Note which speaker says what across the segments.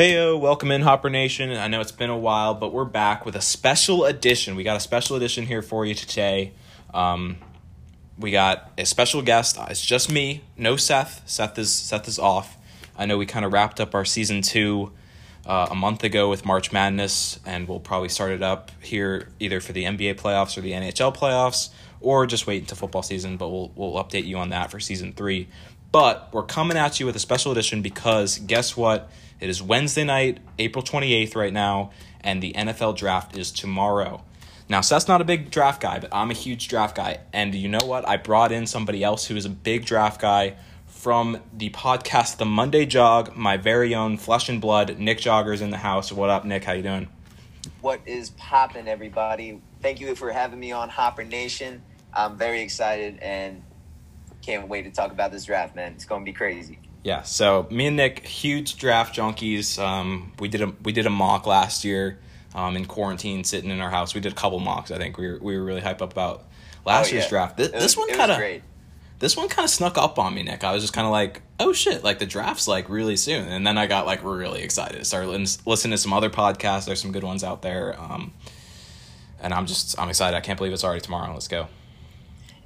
Speaker 1: Heyo, welcome in Hopper Nation. I know it's been a while, but we're back with a special edition. We got a special edition here for you today. Um, we got a special guest. It's just me, no Seth. Seth is Seth is off. I know we kind of wrapped up our season two uh, a month ago with March Madness, and we'll probably start it up here either for the NBA playoffs or the NHL playoffs, or just wait until football season. But we'll we'll update you on that for season three. But we're coming at you with a special edition because guess what? It is Wednesday night, April 28th, right now, and the NFL draft is tomorrow. Now, Seth's not a big draft guy, but I'm a huge draft guy. And you know what? I brought in somebody else who is a big draft guy from the podcast The Monday Jog, my very own flesh and blood, Nick Jogger's in the house. What up, Nick? How you doing?
Speaker 2: What is poppin', everybody? Thank you for having me on Hopper Nation. I'm very excited and can't wait to talk about this draft, man. It's going to be crazy.
Speaker 1: Yeah, so me and Nick, huge draft junkies. Um, we did a we did a mock last year, um, in quarantine, sitting in our house. We did a couple mocks. I think we were we were really hype up about last
Speaker 2: Oh,
Speaker 1: year's
Speaker 2: yeah.
Speaker 1: draft. This,
Speaker 2: was-
Speaker 1: this one kind of this one kind of snuck up on me, Nick. I was just kind of like, oh shit, like the draft's like really soon, and then I got like really excited. Started lis- listening to some other podcasts. There's some good ones out there, um, and I'm just I'm excited. I can't believe it's already tomorrow. Let's go.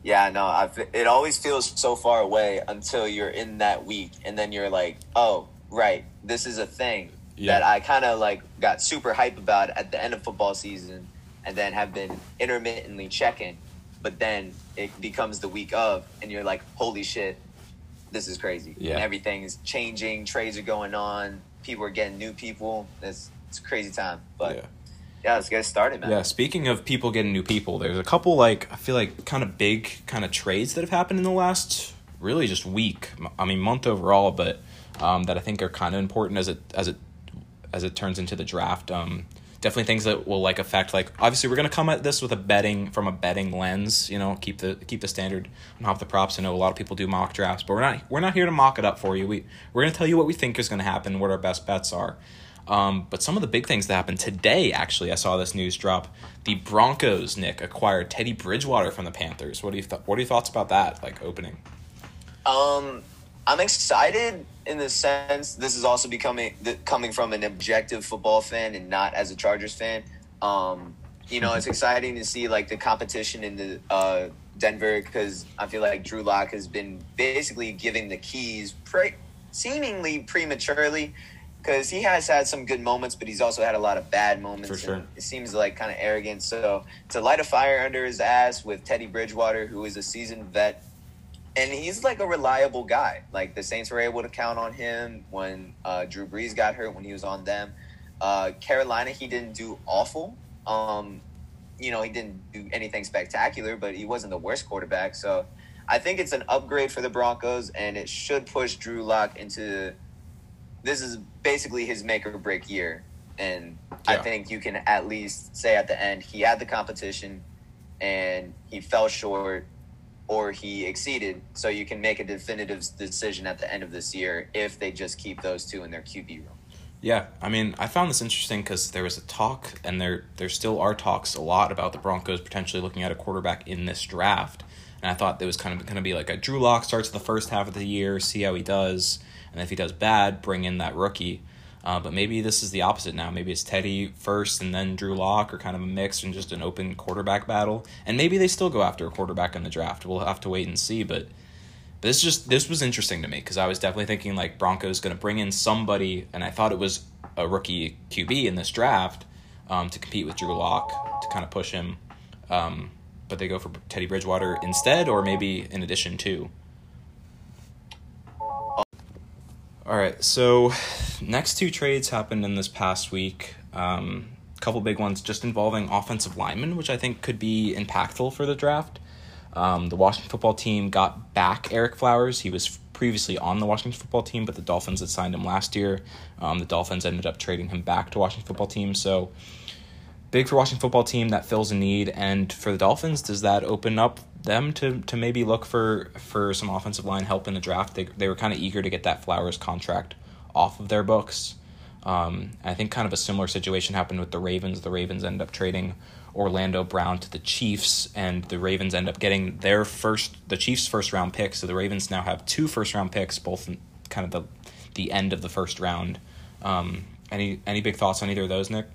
Speaker 2: Yeah, no, I, f- it always feels so far away until you're in that week, and then you're like, oh, right, this is a thing
Speaker 1: Yeah.
Speaker 2: that I kind of like got super hype about at the end of football season, and then have been intermittently checking, but then it becomes the week of, and you're like, holy shit, this is crazy.
Speaker 1: Yeah.
Speaker 2: And everything's changing, trades are going on, people are getting new people. It's it's a crazy time, but
Speaker 1: yeah.
Speaker 2: Yeah, let's get started, man.
Speaker 1: Yeah, speaking of people getting new people, there's a couple like I feel like kind of big kind of trades that have happened in the last really just week. I mean month overall, but um, that I think are kind of important as it as it as it turns into the draft. Um, definitely things that will like affect like obviously we're gonna come at this with a betting from a betting lens. You know, keep the keep the standard on top of the props. I know a lot of people do mock drafts, but we're not we're not here to mock it up for you. We we're gonna tell you what we think is gonna happen, what our best bets are. Um, but some of the big things that happened today, actually, I saw this news drop. The Broncos, Nick, acquired Teddy Bridgewater from the Panthers. What do you th- What are your thoughts about that? Like opening?
Speaker 2: Um, I'm excited in the sense this is also becoming coming from an objective football fan and not as a Chargers fan. Um, you know, it's exciting to see like the competition in the uh, Denver because I feel like Drew Lock has been basically giving the keys pre- seemingly prematurely because he has had some good moments, but he's also had a lot of bad moments.
Speaker 1: For sure.
Speaker 2: and It seems like kind of arrogant. So to light a fire under his ass with Teddy Bridgewater, who is a seasoned vet, and he's like a reliable guy. Like the Saints were able to count on him when uh, Drew Brees got hurt when he was on them. Uh, Carolina, he didn't do awful. Um, you know, he didn't do anything spectacular, but he wasn't the worst quarterback. So I think it's an upgrade for the Broncos, and it should push Drew Lock into. This is basically his make or break year, and I think you can at least say at the end he had the competition, and he fell short or he exceeded. So you can make a definitive decision at the end of this year if they just keep those two in their QB room.
Speaker 1: Yeah, I mean, I found this interesting because there was a talk, and there there still are talks a lot about the Broncos potentially looking at a quarterback in this draft. And I thought there was kind of going to be like a Drew Lock starts the first half of the year, see how he does, and if he does bad, bring in that rookie. Uh, but maybe this is the opposite now. Maybe it's Teddy first and then Drew Lock, or kind of a mix and just an open quarterback battle. And maybe they still go after a quarterback in the draft. We'll have to wait and see. But this just this was interesting to me because I was definitely thinking like Broncos going to bring in somebody, and I thought it was a rookie QB in this draft um, to compete with Drew Lock to kind of push him. Um, but they go for Teddy Bridgewater instead, or maybe in addition to. All right, so next two trades happened in this past week. Um, couple big ones just involving offensive linemen, which I think could be impactful for the draft. Um, the Washington football team got back Ereck Flowers. He was previously on the Washington football team, but the Dolphins had signed him last year. Um, the Dolphins ended up trading him back to Washington football team. So big for Washington football team that fills a need. And for the Dolphins, does that open up them to, to maybe look for, for some offensive line help in the draft? They, they were kind of eager to get that Flowers contract off of their books. Um, I think kind of a similar situation happened with the Ravens. The Ravens ended up trading Orlando Brown to the Chiefs, and the Ravens end up getting their first, the Chiefs' first round pick. So the Ravens now have two first round picks, both in kind of the the end of the first round. Um, Any any big thoughts on either of those, Nick?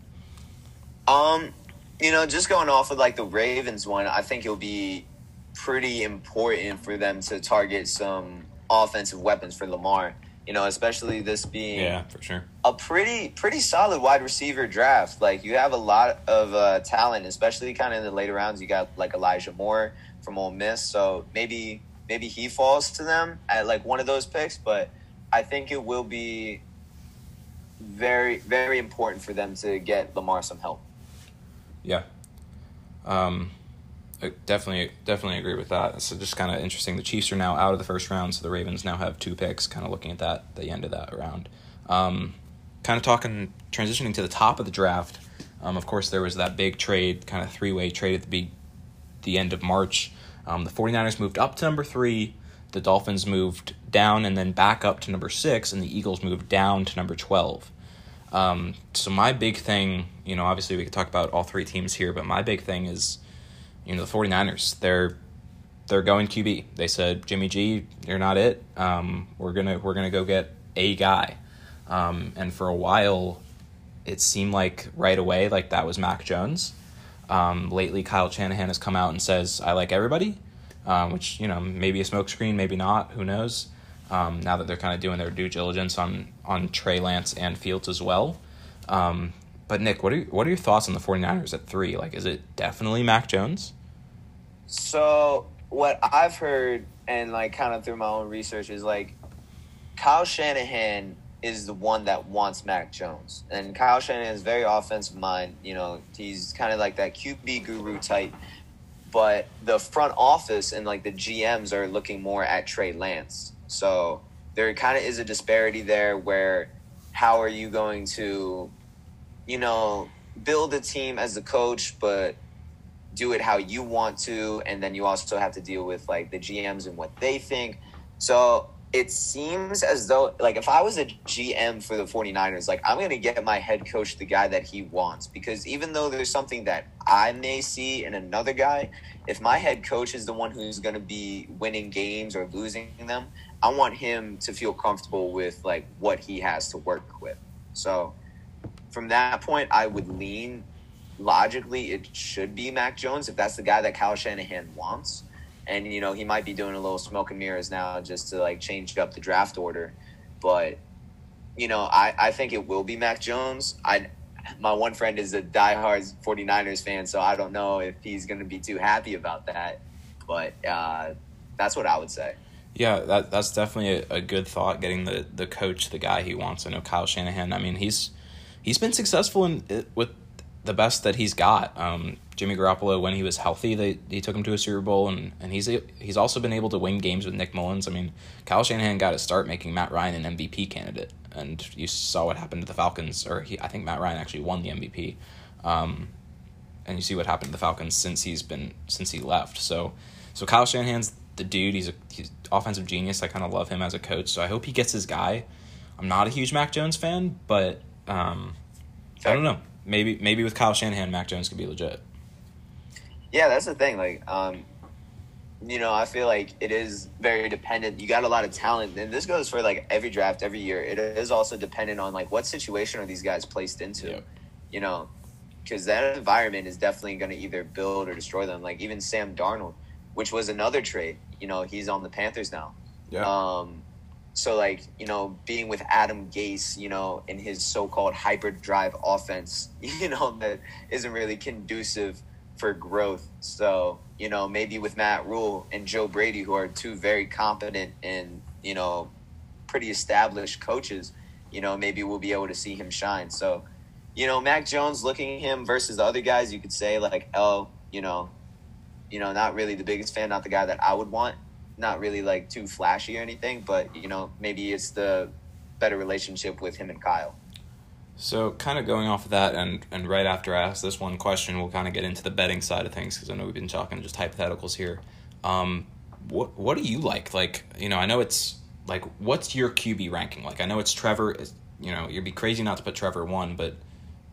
Speaker 2: Um, you know, just going off of like the Ravens one, I think it'll be pretty important for them to target some offensive weapons for Lamar. You know, especially this being
Speaker 1: Yeah, for sure.
Speaker 2: a pretty pretty solid wide receiver draft. Like you have a lot of uh, talent, especially kind of in the later rounds. You got like Elijah Moore from Ole Miss, so maybe maybe he falls to them at like one of those picks. But I think it will be very very important for them to get Lamar some help.
Speaker 1: Yeah. Um, I definitely, definitely agree with that. So just kind of interesting. The Chiefs are now out of the first round, so the Ravens now have two picks. Kind of looking at that, the end of that round. Um, kind of talking, transitioning to the top of the draft. Um, of course, there was that big trade, kind of three way trade at the big, the end of March. Um, the 49ers moved up to number three. The Dolphins moved down and then back up to number six, and the Eagles moved down to number 12. Um, so my big thing, you know, obviously we could talk about all three teams here, but my big thing is, you know, the 49ers. They're they're going QB. They said, Jimmy G, you're not it. Um, we're gonna we're gonna go get a guy. Um, and for a while, it seemed like right away like that was Mac Jones. Um, lately, Kyle Shanahan has come out and says, I like everybody, um, which, you know, maybe a smokescreen, maybe not, who knows. Um, now that they're kind of doing their due diligence on, on Trey Lance and Fields as well. Um, but, Nick, what are, what are your thoughts on the 49ers at three? Like, is it definitely Mac Jones?
Speaker 2: So what I've heard and like kind of through my own research is like Kyle Shanahan is the one that wants Mac Jones, and Kyle Shanahan is very offensive mind. You know, he's kind of like that QB guru type. But the front office and like the GMs are looking more at Trey Lance. So there kind of is a disparity there where how are you going to, you know, build a team as a coach, but do it how you want to and then you also have to deal with like the GMs and what they think. So it seems as though like if I was a GM for the 49ers, like I'm to get my head coach the guy that he wants because even though there's something that I may see in another guy, if my head coach is the one who's to be winning games or losing them, I want him to feel comfortable with like what he has to work with. So from that point, I would lean logically it should be Mac Jones if that's the guy that Kyle Shanahan wants. And you know he might be doing a little smoke and mirrors now just to like change up the draft order, but you know I, I think it will be Mac Jones. I my one friend is a diehard 49ers fan, so I don't know if he's going to be too happy about that, but uh, that's what I would say.
Speaker 1: Yeah, that that's definitely a, a good thought. Getting the, the coach, the guy he wants. I know Kyle Shanahan. I mean, he's he's been successful in with the best that he's got. Um, Jimmy Garoppolo, when he was healthy, they he took him to a Super Bowl, and, and he's he's also been able to win games with Nick Mullens. I mean, Kyle Shanahan got to start making Matt Ryan an MVP candidate, and you saw what happened to the Falcons. Or he, I think Matt Ryan actually won the MVP. Um, and you see what happened to the Falcons since he's been since he left. So, so Kyle Shanahan's the dude. He's a he's offensive genius. I kind of love him as a coach. So I hope he gets his guy. I'm not a huge Mac Jones fan, but um, I don't know. Maybe maybe with Kyle Shanahan, Mac Jones could be legit.
Speaker 2: Yeah, that's the thing. Like, um, you know, I feel like it is very dependent. You got a lot of talent, and this goes for like every draft, every year. It is also dependent on like what situation are these guys placed into.
Speaker 1: Yep.
Speaker 2: You know, because that environment is definitely going to either build or destroy them. Like even Sam Darnold, which was another trade. You know, he's on the Panthers now.
Speaker 1: Yeah.
Speaker 2: Um, so like you know, being with Adam Gase, you know, in his so-called hyperdrive offense, you know, that isn't really conducive for growth. So you know, maybe with Matt Rhule and Joe Brady, who are two very competent and you know, pretty established coaches, you know, maybe we'll be able to see him shine. So, you know, Mac Jones looking at him versus the other guys, you could say like, oh, you know, you know, not really the biggest fan, not the guy that I would want, not really like too flashy or anything, but you know, maybe it's the better relationship with him and Kyle.
Speaker 1: So, kind of going off of that, and, and right after I ask this one question, we'll kind of get into the betting side of things because I know we've been talking just hypotheticals here. Um, what what do you like? Like, you know, I know it's like, what's your QB ranking? Like, I know it's Trevor. Is, you know, you'd be crazy not to put Trevor one, but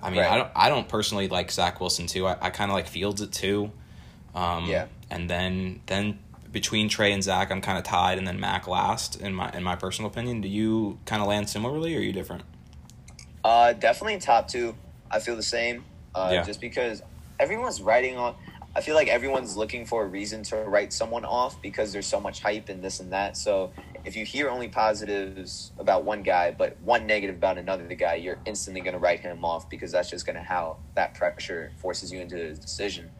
Speaker 1: I mean,
Speaker 2: Right.
Speaker 1: I don't I don't personally like Zach Wilson too. I, I kind of like Fields at two. Um,
Speaker 2: Yeah.
Speaker 1: And then then between Trey and Zach, I'm kind of tied, and then Mac last in my in my personal opinion. Do you kind of land similarly, or are you different?
Speaker 2: Uh, definitely top two. I feel the same. Uh,
Speaker 1: Yeah.
Speaker 2: Just because everyone's writing on. I feel like everyone's looking for a reason to write someone off because there's so much hype and this and that. So if you hear only positives about one guy, but one negative about another guy, you're instantly going to write him off because that's just going to how that pressure forces you into a decision.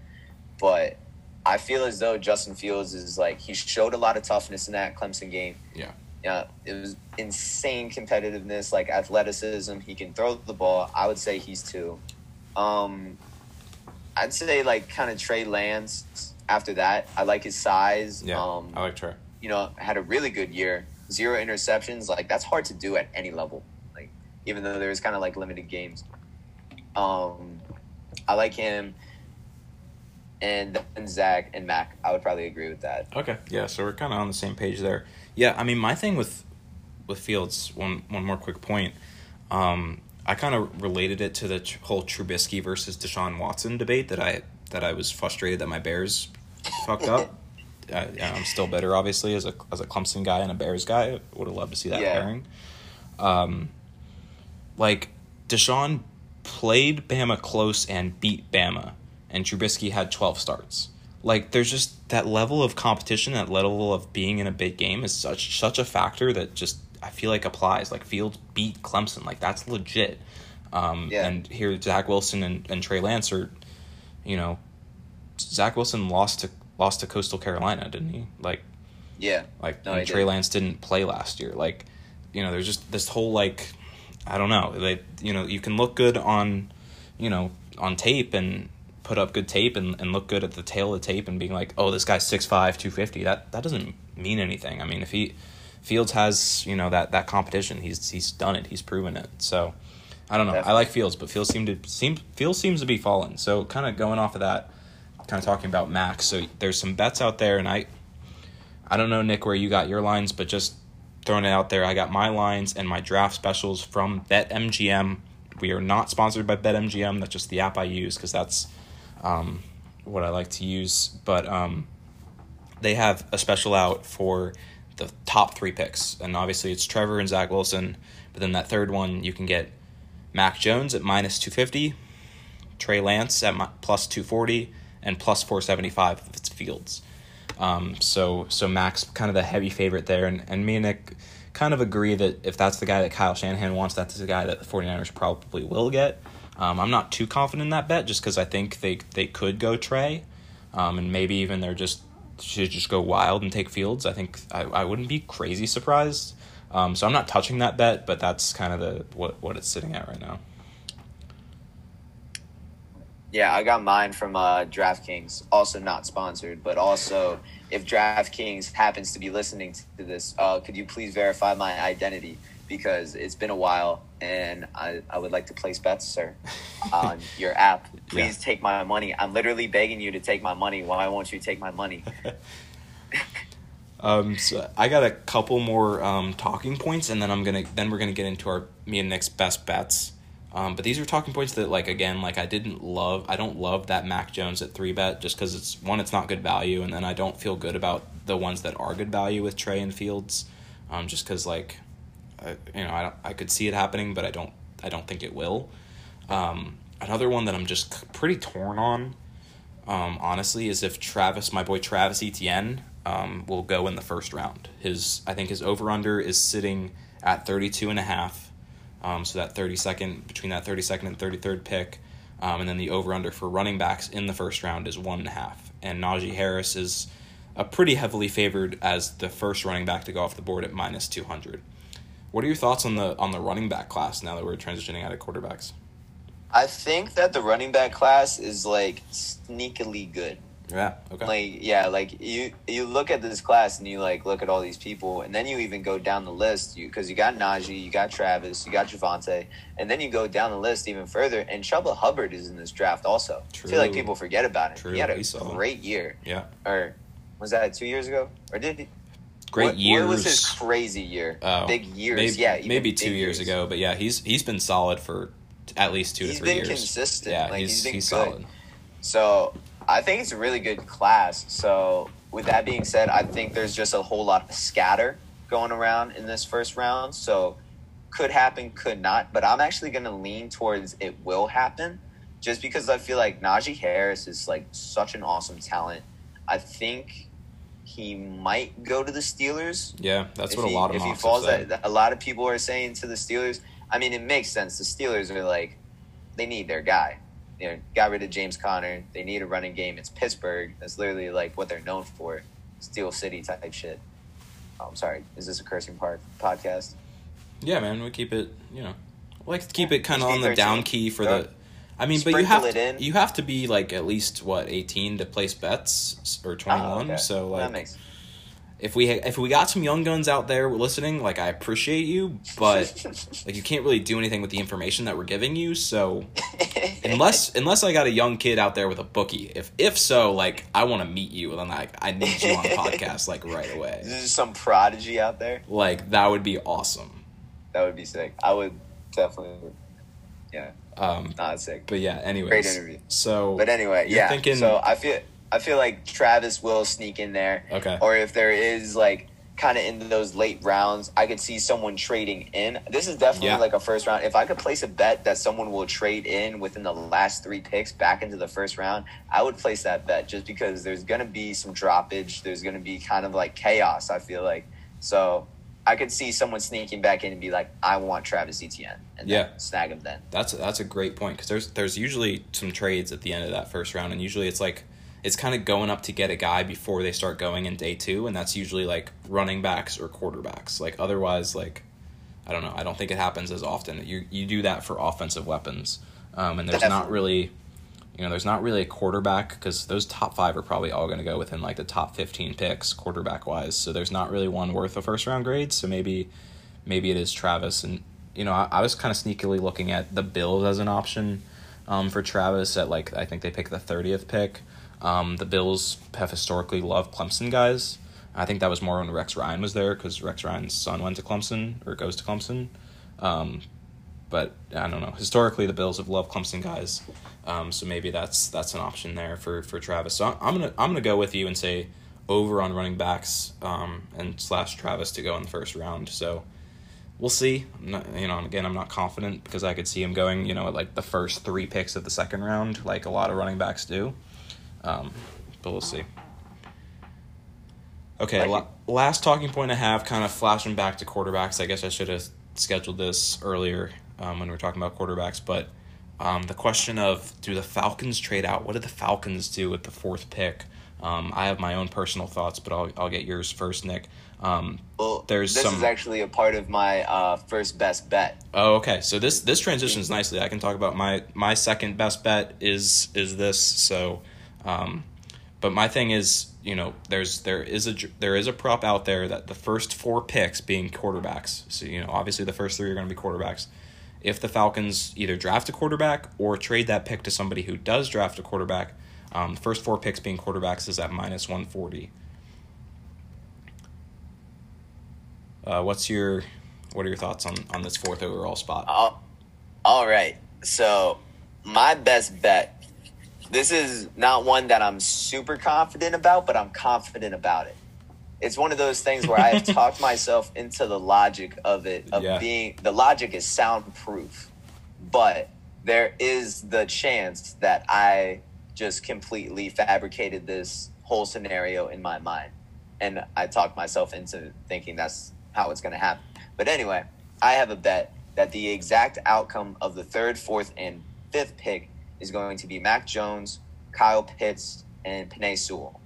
Speaker 2: But I feel as though Justin Fields is like he showed a lot of toughness in that Clemson game.
Speaker 1: Yeah.
Speaker 2: Yeah, it was insane competitiveness, like athleticism. He can throw the ball. I would say he's two. Um, I'd say like kind of Trey Lance. After that, I like his size.
Speaker 1: Yeah.
Speaker 2: Um,
Speaker 1: I like Trey.
Speaker 2: you know, had a really good year. Zero interceptions. Like that's hard to do at any level. Like even though there's kind of like limited games. Um, I like him. And then Zach and Mac, I would probably agree with that.
Speaker 1: Okay. Yeah, so we're kind of on the same page there. Yeah, I mean, my thing with with Fields, one one more quick point. Um, I kind of related it to the tr- whole Trubisky versus Deshaun Watson debate that I that I was frustrated that my Bears fucked up. uh, I'm still bitter, obviously, as a as a Clemson guy and a Bears guy. Would have loved to see that
Speaker 2: Yeah.
Speaker 1: pairing. Um, like Deshaun played Bama close and beat Bama, and Trubisky had 12 starts. Like there's just that level of competition, that level of being in a big game is such such a factor that just I feel like applies. Like Fields beat Clemson, like that's legit. Um,
Speaker 2: Yeah.
Speaker 1: And here Zach Wilson and, and Trey Lance are, you know, Zach Wilson lost to lost to Coastal Carolina, didn't he? Like
Speaker 2: Yeah.
Speaker 1: like
Speaker 2: No,
Speaker 1: and Trey
Speaker 2: didn't.
Speaker 1: Lance didn't play last year. Like, you know, there's just this whole like, I don't know. They, you know, you can look good on, you know, on tape and put up good tape and, and look good at the tail of the tape and being like, oh, this guy's 6'5", 250. That that doesn't mean anything. I mean, if he Fields has you know that that competition, he's he's done it. He's proven it. So. I don't know. I like Fields, but Fields seem to seem Fields seems to be falling. So kind of going off of that, kind of talking about Max. So there's some bets out there, and I I don't know, Nick, where you got your lines, but just throwing it out there, I got my lines and my draft specials from BetMGM. We are not sponsored by BetMGM. That's just the app I use because that's um, what I like to use. But um, they have a special out for the top three picks. And obviously it's Trevor and Zach Wilson. But then that third one, you can get Mac Jones at minus 250, Trey Lance at mi- plus 240, and plus 475 if it's Fields. Um, so so Max kind of the heavy favorite there, and, and me and Nick kind of agree that if that's the guy that Kyle Shanahan wants, that's the guy that the 49ers probably will get. Um, I'm not too confident in that bet just because I think they they could go Trey, um, and maybe even they're just should just go wild and take Fields. I think I, I wouldn't be crazy surprised. Um, so I'm not touching that bet, but that's kind of the what what it's sitting at right now.
Speaker 2: Yeah, I got mine from uh, DraftKings, also not sponsored, but also if DraftKings happens to be listening to this, uh, could you please verify my identity because it's been a while and I, I would like to place bets, sir, on your app. Please take my money. I'm literally begging you to take my money. Why won't you take my money?
Speaker 1: Um, so I got a couple more um, talking points, and then I'm gonna then we're gonna get into our me and Nick's best bets. Um, but these are talking points that like again like I didn't love. I don't love that Mac Jones at three bet just because it's one it's not good value, and then I don't feel good about the ones that are good value with Trey and Fields, um, just because like, You know I don't, I could see it happening, but I don't I don't think it will. Um, another one that I'm just pretty torn on um, honestly, is if Travis, my boy Travis Etienne, um, will go in the first round. His, I think his over under is sitting at 32 and a half. Um, so that 32nd, between that 32nd and 33rd pick. Um, and then the over under for running backs in the first round is one and a half. And Najee Harris is a pretty heavily favored as the first running back to go off the board at minus 200. What are your thoughts on the on the running back class now that we're transitioning out of quarterbacks?
Speaker 2: I think that the running back class is like sneakily good.
Speaker 1: Yeah. Okay.
Speaker 2: Like yeah, like you you look at this class and you like look at all these people, and then you even go down the list. You because you got Najee, you got Travis, you got Javonte, and then you go down the list even further. And Chuba Hubbard is in this draft also. I feel like people forget about him.
Speaker 1: True,
Speaker 2: He had a
Speaker 1: he saw him.
Speaker 2: great year,
Speaker 1: yeah.
Speaker 2: or was that two years ago, or did he?
Speaker 1: Great
Speaker 2: what,
Speaker 1: years.
Speaker 2: What was his crazy year?
Speaker 1: Oh,
Speaker 2: big years,
Speaker 1: Maybe,
Speaker 2: yeah,
Speaker 1: maybe two years ago, but yeah, he's he's been solid for at least two
Speaker 2: He's
Speaker 1: to three
Speaker 2: been
Speaker 1: years.
Speaker 2: consistent.
Speaker 1: Yeah,
Speaker 2: Like,
Speaker 1: he's
Speaker 2: he's been
Speaker 1: he's
Speaker 2: good.
Speaker 1: solid.
Speaker 2: So I think it's a really good class. So with that being said, I think there's just a whole lot of scatter going around in this first round. So could happen, could not. But I'm actually going to lean towards it will happen, just because I feel like Najee Harris is like such an awesome talent. I think he might go to the Steelers.
Speaker 1: Yeah, that's
Speaker 2: if
Speaker 1: what a lot of
Speaker 2: if he falls. That, a lot of people are saying to the Steelers. I mean, it makes sense. The Steelers are like they need their guy. You know, got rid of James Conner. They need a running game. It's Pittsburgh. That's literally like what they're known for. Steel City type shit. Oh, I'm sorry. Is this a cursing part podcast?
Speaker 1: Yeah, man, we keep it. You know, like to keep it kind of on the
Speaker 2: PG-13.
Speaker 1: down key for the. I mean, but you have to, you have to be like at least what eighteen to place bets or twenty
Speaker 2: Oh,
Speaker 1: one.
Speaker 2: okay.
Speaker 1: So like,
Speaker 2: makes
Speaker 1: if we if we got some young guns out there listening, like I appreciate you, but like you can't really do anything with the information that we're giving you. So unless unless I got a young kid out there with a bookie, if if so, like I want to meet you, and like I need you on the podcast like right away.
Speaker 2: This is some prodigy out there.
Speaker 1: Like that would be awesome.
Speaker 2: That would be sick. I would definitely. Yeah,
Speaker 1: Um,
Speaker 2: not sick.
Speaker 1: but yeah, anyways.
Speaker 2: Great interview.
Speaker 1: So,
Speaker 2: But anyway, yeah.
Speaker 1: thinking-
Speaker 2: So I feel I feel like Travis will sneak in there.
Speaker 1: Okay.
Speaker 2: Or if there is like kind of in those late rounds, I could see someone trading in. This is definitely
Speaker 1: Yeah.
Speaker 2: like a first round. If I could place a bet that someone will trade in within the last three picks back into the first round, I would place that bet just because there's going to be some droppage. There's going to be kind of like chaos, I feel like. So I could see someone sneaking back in and be like, I want Travis Etienne. And then
Speaker 1: Yeah.
Speaker 2: snag him then.
Speaker 1: That's that's a great point because there's there's usually some trades at the end of that first round, and usually it's like it's kind of going up to get a guy before they start going in day two, and that's usually like running backs or quarterbacks. Like otherwise, like I don't know, I don't think it happens as often. You you do that for offensive weapons, um, and there's not really. You know, there's not really a quarterback because those top five are probably all going to go within like the top 15 picks, quarterback wise. So there's not really one worth a first round grade. So maybe, maybe it is Travis. And you know, I, I was kind of sneakily looking at the Bills as an option um, for Travis at like I think they picked the thirtieth pick. Um, the Bills have historically loved Clemson guys. I think that was more when Rex Ryan was there because Rex Ryan's son went to Clemson or goes to Clemson. Um, but I don't know. Historically, the Bills have loved Clemson guys, um, so maybe that's that's an option there for for Travis. So I'm, gonna I'm gonna go with you and say over on running backs um, and slash Travis to go in the first round. So we'll see. I'm not, you know, again, I'm not confident because I could see him going, you know, at like the first three picks of the second round, like a lot of running backs do. Um, but we'll see. Okay, la- last talking point I have, kind of flashing back to quarterbacks. I guess I should have scheduled this earlier um, when we're talking about quarterbacks, but um, the question of do the Falcons trade out? What did the Falcons do with the fourth pick? Um, I have my own personal thoughts, but I'll I'll get yours first, Nick. Um,
Speaker 2: Well,
Speaker 1: There's
Speaker 2: this
Speaker 1: some-
Speaker 2: is actually a part of my uh, first best bet.
Speaker 1: Oh, okay. So this this transitions nicely. I can talk about my my second best bet is is this. So, um, but my thing is, you know, there's there is a there is a prop out there that the first four picks being quarterbacks. So you know, obviously the first three are going to be quarterbacks. If the Falcons either draft a quarterback or trade that pick to somebody who does draft a quarterback, um, the first four picks being quarterbacks is at minus one forty. Uh, what's your what are your thoughts on on this fourth overall spot?
Speaker 2: All, all right. So, my best bet. This is not one that I'm super confident about, but I'm confident about it. It's one of those things where I have talked myself into the logic of it, of
Speaker 1: Yeah.
Speaker 2: being the logic is soundproof, but there is the chance that I just completely fabricated this whole scenario in my mind. And I talked myself into thinking that's how it's going to happen. But anyway, I have a bet that the exact outcome of the third, fourth, and fifth pick is going to be Mac Jones, Kyle Pitts, and Penei Sewell.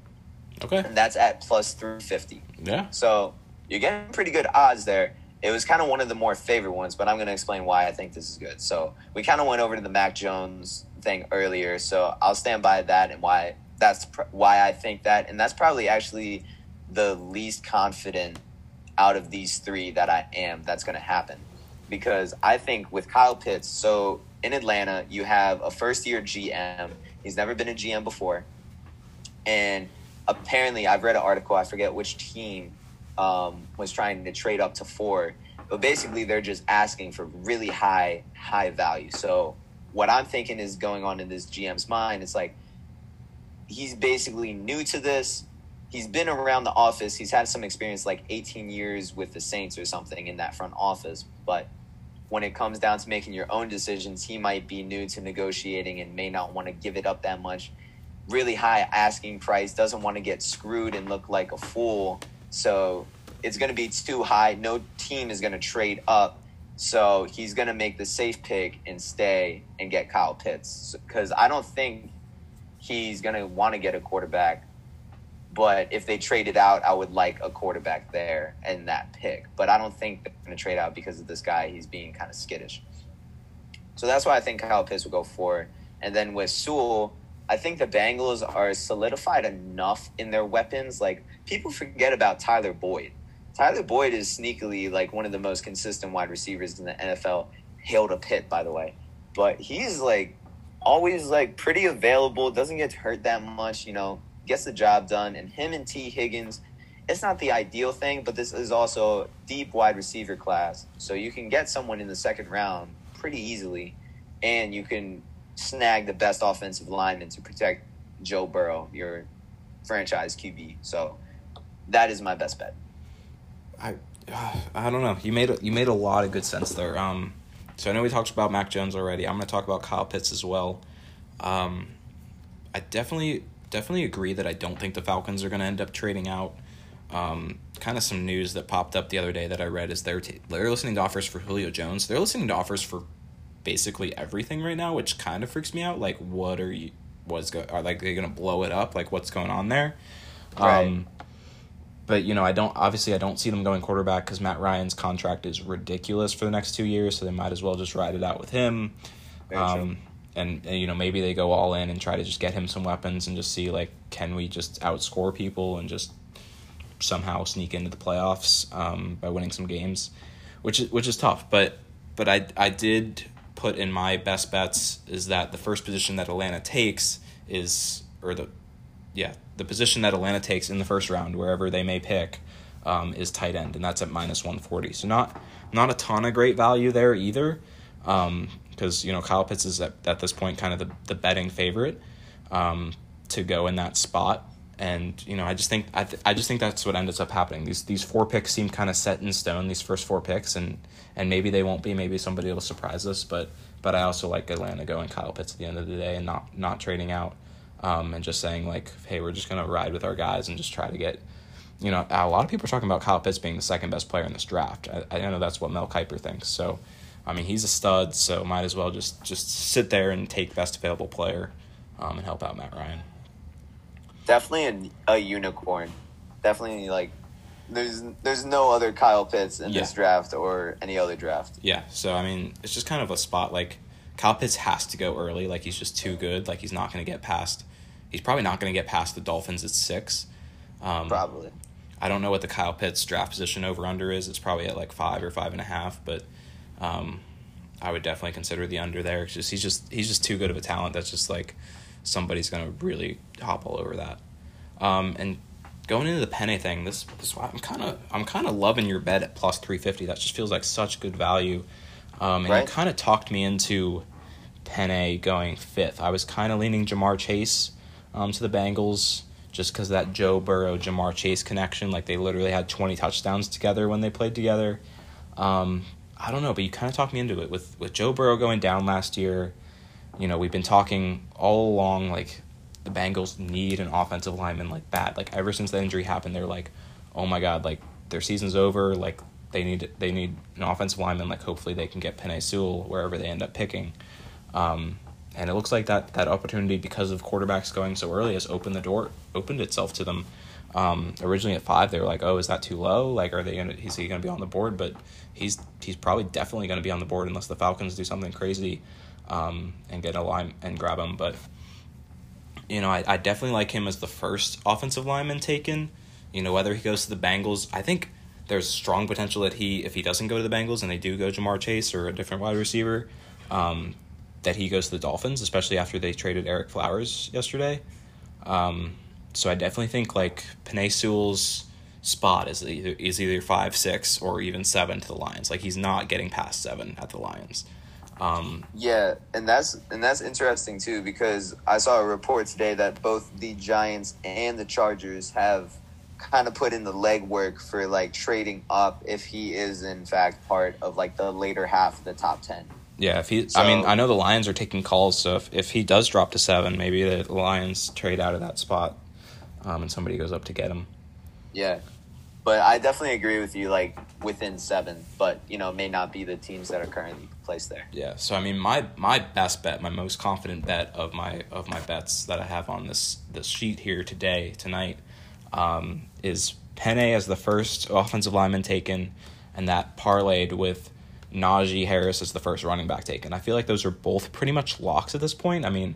Speaker 1: Okay.
Speaker 2: And that's at plus 350.
Speaker 1: Yeah.
Speaker 2: So you're getting pretty good odds there. It was kind of one of the more favorite ones, but I'm going to explain why I think this is good. So we kind of went over to the Mac Jones thing earlier, so I'll stand by that and why that's pr- why I think that, and that's probably actually the least confident out of these three that I am that's going to happen, because I think with Kyle Pitts, so in Atlanta you have a first year GM. He's never been a GM before, and apparently I've read an article. I forget which team um, was trying to trade up to four, but basically they're just asking for really high high value. So what I'm thinking is going on in this GM's mind. It's like he's basically new to this. He's been around the office. He's had some experience, like 18 years with the Saints or something in that front office. But when it comes down to making your own decisions, he might be new to negotiating and may not want to give it up that much. Really high asking price, doesn't want to get screwed and look like a fool. So it's going to be too high. No team is going to trade up. So he's going to make the safe pick and stay and get Kyle Pitts. Because I don't think he's going to want to get a quarterback. But if they traded out, I would like a quarterback there and that pick. But I don't think they're going to trade out because of this guy. He's being kind of skittish. So that's why I think Kyle Pitts will go for. it. And then with Sewell, I think the Bengals are solidified enough in their weapons. Like people forget about Tyler Boyd. Tyler Boyd is sneakily like one of the most consistent wide receivers in the NFL. Hail to Pitt, by the way. But he's like always like pretty available, doesn't get hurt that much, you know, gets the job done. And him and Tee Higgins, it's not the ideal thing, but this is also deep wide receiver class. So you can get someone in the second round pretty easily, and you can snag the best offensive lineman to protect Joe Burrow, your franchise QB. So that is my best bet.
Speaker 1: I I don't know. You made a, you made a lot of good sense there. Um, so I know we talked about Mac Jones already. I'm going to talk about Kyle Pitts as well. Um, I definitely definitely agree that I don't think the Falcons are going to end up trading out. Um, kind of some news that popped up the other day that I read is they're t- they're listening to offers for Julio Jones. They're listening to offers for basically everything right now, which kind of freaks me out. Like, what are you? What's go? Are like they gonna blow it up? Like, what's going on there?
Speaker 2: Right.
Speaker 1: Um, but you know, I don't obviously I don't see them going quarterback because Matt Ryan's contract is ridiculous for the next two years, so they might as well just ride it out with him. Um, and, and you know maybe they go all in and try to just get him some weapons and just see like can we just outscore people and just somehow sneak into the playoffs um, by winning some games, which is which is tough. But but I I did put in my best bets is that the first position that Atlanta takes is or the yeah the position that Atlanta takes in the first round wherever they may pick um, is tight end and that's at minus one forty. So not not a ton of great value there either. Because you know Kyle Pitts is at, at this point kind of the, the betting favorite um, to go in that spot and you know I just think I, th- I just think that's what ends up happening. These these four picks seem kind of set in stone. These first four picks, and and maybe they won't be. Maybe somebody will surprise us. But but I also like Atlanta going Kyle Pitts at the end of the day and not not trading out, um, and just saying like, hey, we're just gonna ride with our guys and just try to get. You know, a lot of people are talking about Kyle Pitts being the second best player in this draft. I, I know that's what Mel Kiper thinks. So, I mean, he's a stud. So might as well just just sit there and take best available player, um, and help out Matt Ryan.
Speaker 2: Definitely a, a unicorn. Definitely like there's there's no other Kyle Pitts in this draft or any other draft.
Speaker 1: Yeah, so I mean, it's just kind of a spot like Kyle Pitts has to go early. Like he's just too good. Like he's not going to get past. He's probably not going to get past the Dolphins at six. Um,
Speaker 2: Probably.
Speaker 1: I don't know what the Kyle Pitts draft position over under is. It's probably at like five or five and a half, but um, I would definitely consider the under there. It's just he's just he's just too good of a talent. That's just like somebody's gonna really hop all over that. Um, and going into the Penei thing, this this I'm kind of I'm kind of loving your bet at plus three fifty. That just feels like such good value. Um, and
Speaker 2: Right.
Speaker 1: you kind of talked me into Penei going fifth. I was kind of leaning Ja'Marr Chase um, to the Bengals just because that Joe Burrow Ja'Marr Chase connection. Like they literally had 20 touchdowns together when they played together. Um, I don't know, but you kind of talked me into it with with Joe Burrow going down last year. You know, we've been talking all along like the Bengals need an offensive lineman like that. Like ever since the injury happened, they're like, oh my god, like their season's over. Like they need they need an offensive lineman. Like hopefully they can get Penei Sewell wherever they end up picking. Um, and it looks like that that opportunity because of quarterbacks going so early has opened the door opened itself to them. Um, originally at five, they were like, "Oh, is that too low? Like, are they gonna? Is he gonna be on the board?" But he's he's probably definitely gonna be on the board unless the Falcons do something crazy, um, and get a line and grab him. But you know, I, I definitely like him as the first offensive lineman taken. You know, whether he goes to the Bengals, I think there's strong potential that he, if he doesn't go to the Bengals and they do go Ja'Marr Chase or a different wide receiver, um, that he goes to the Dolphins, especially after they traded Ereck Flowers yesterday. Um, so I definitely think like Penei Sewell's spot is either is either five, six, or even seven to the Lions. Like he's not getting past seven at the Lions. Um,
Speaker 2: Yeah, and that's and that's interesting too because I saw a report today that both the Giants and the Chargers have kind of put in the legwork for like trading up if he is in fact part of like the later half of the top 10.
Speaker 1: Yeah, if he,
Speaker 2: So-
Speaker 1: I mean, I know the Lions are taking calls, so if, if he does drop to seven, maybe the Lions trade out of that spot, um, and somebody goes up to get him.
Speaker 2: Yeah. But I definitely agree with you like within 7, but you know, may not be the teams that are currently placed there.
Speaker 1: Yeah, so I mean, my my best bet, my most confident bet of my of my bets that I have on this this sheet here today tonight, um, is Penei as the first offensive lineman taken, and that parlayed with Najee Harris as the first running back taken. I feel like those are both pretty much locks at this point. I mean,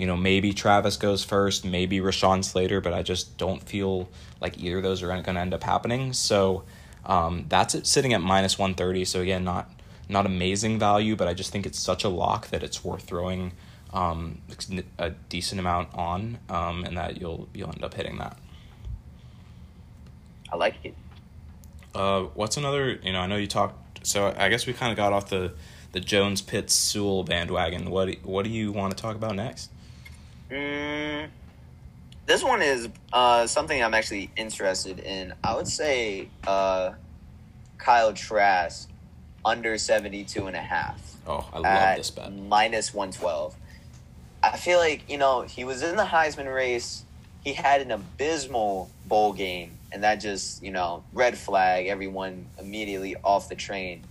Speaker 1: you know, maybe Travis goes first, maybe Rashawn Slater, but I just don't feel like either of those are going to end up happening. So um, that's it, sitting at minus one thirty. So again, not not amazing value, but I just think it's such a lock that it's worth throwing um, a decent amount on, um, and that you'll you'll end up hitting that.
Speaker 2: I like it.
Speaker 1: Uh, what's another? You know, I know you talked. So I guess we kind of got off the the Jones Pitts Sewell bandwagon. What what do you want to talk about next?
Speaker 2: Mm, this one is uh, something I'm actually interested in. I would say uh, Kyle Trask under 72 and a half.
Speaker 1: Oh, I love this bet.
Speaker 2: minus 112. I feel like, you know, he was in the Heisman race. He had an abysmal bowl game, and that just, you know, red flag everyone immediately off the train.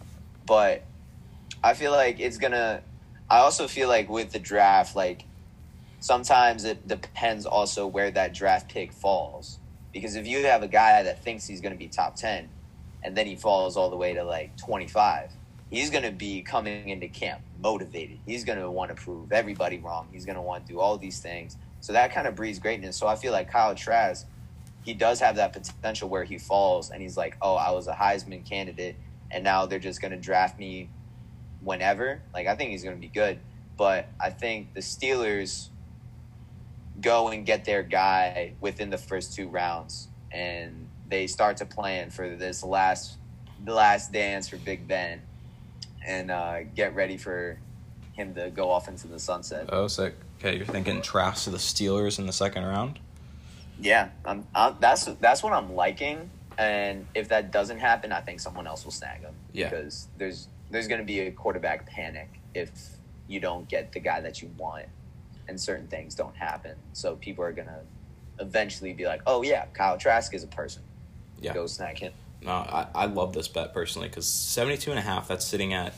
Speaker 2: But I feel like it's going to. I also feel like with the draft, like, sometimes it depends also where that draft pick falls. Because if you have a guy that thinks he's going to be top 10, and then he falls all the way to like 25, he's going to be coming into camp motivated. He's going to want to prove everybody wrong. He's going to want to do all these things. So that kind of breeds greatness. So I feel like Kyle Trask, he does have that potential where he falls and he's like, oh, I was a Heisman candidate and now they're just going to draft me whenever. Like, I think he's going to be good. But I think the Steelers go and get their guy within the first two rounds and they start to plan for this last the last dance for Big Ben and uh, get ready for him to go off into the sunset.
Speaker 1: Oh, sick. Okay, you're thinking Trask to the Steelers in the second round.
Speaker 2: Yeah, I'm, I'm, that's that's what I'm liking. And if that doesn't happen, I think someone else will snag him.
Speaker 1: Yeah.
Speaker 2: Because there's there's going to be a quarterback panic if you don't get the guy that you want, and certain things don't happen. So people are going to eventually be like, "Oh yeah, Kyle Trask is a person.
Speaker 1: Yeah.
Speaker 2: Go snag him."
Speaker 1: No, I, I love this bet personally because 72 and a half, that's sitting at,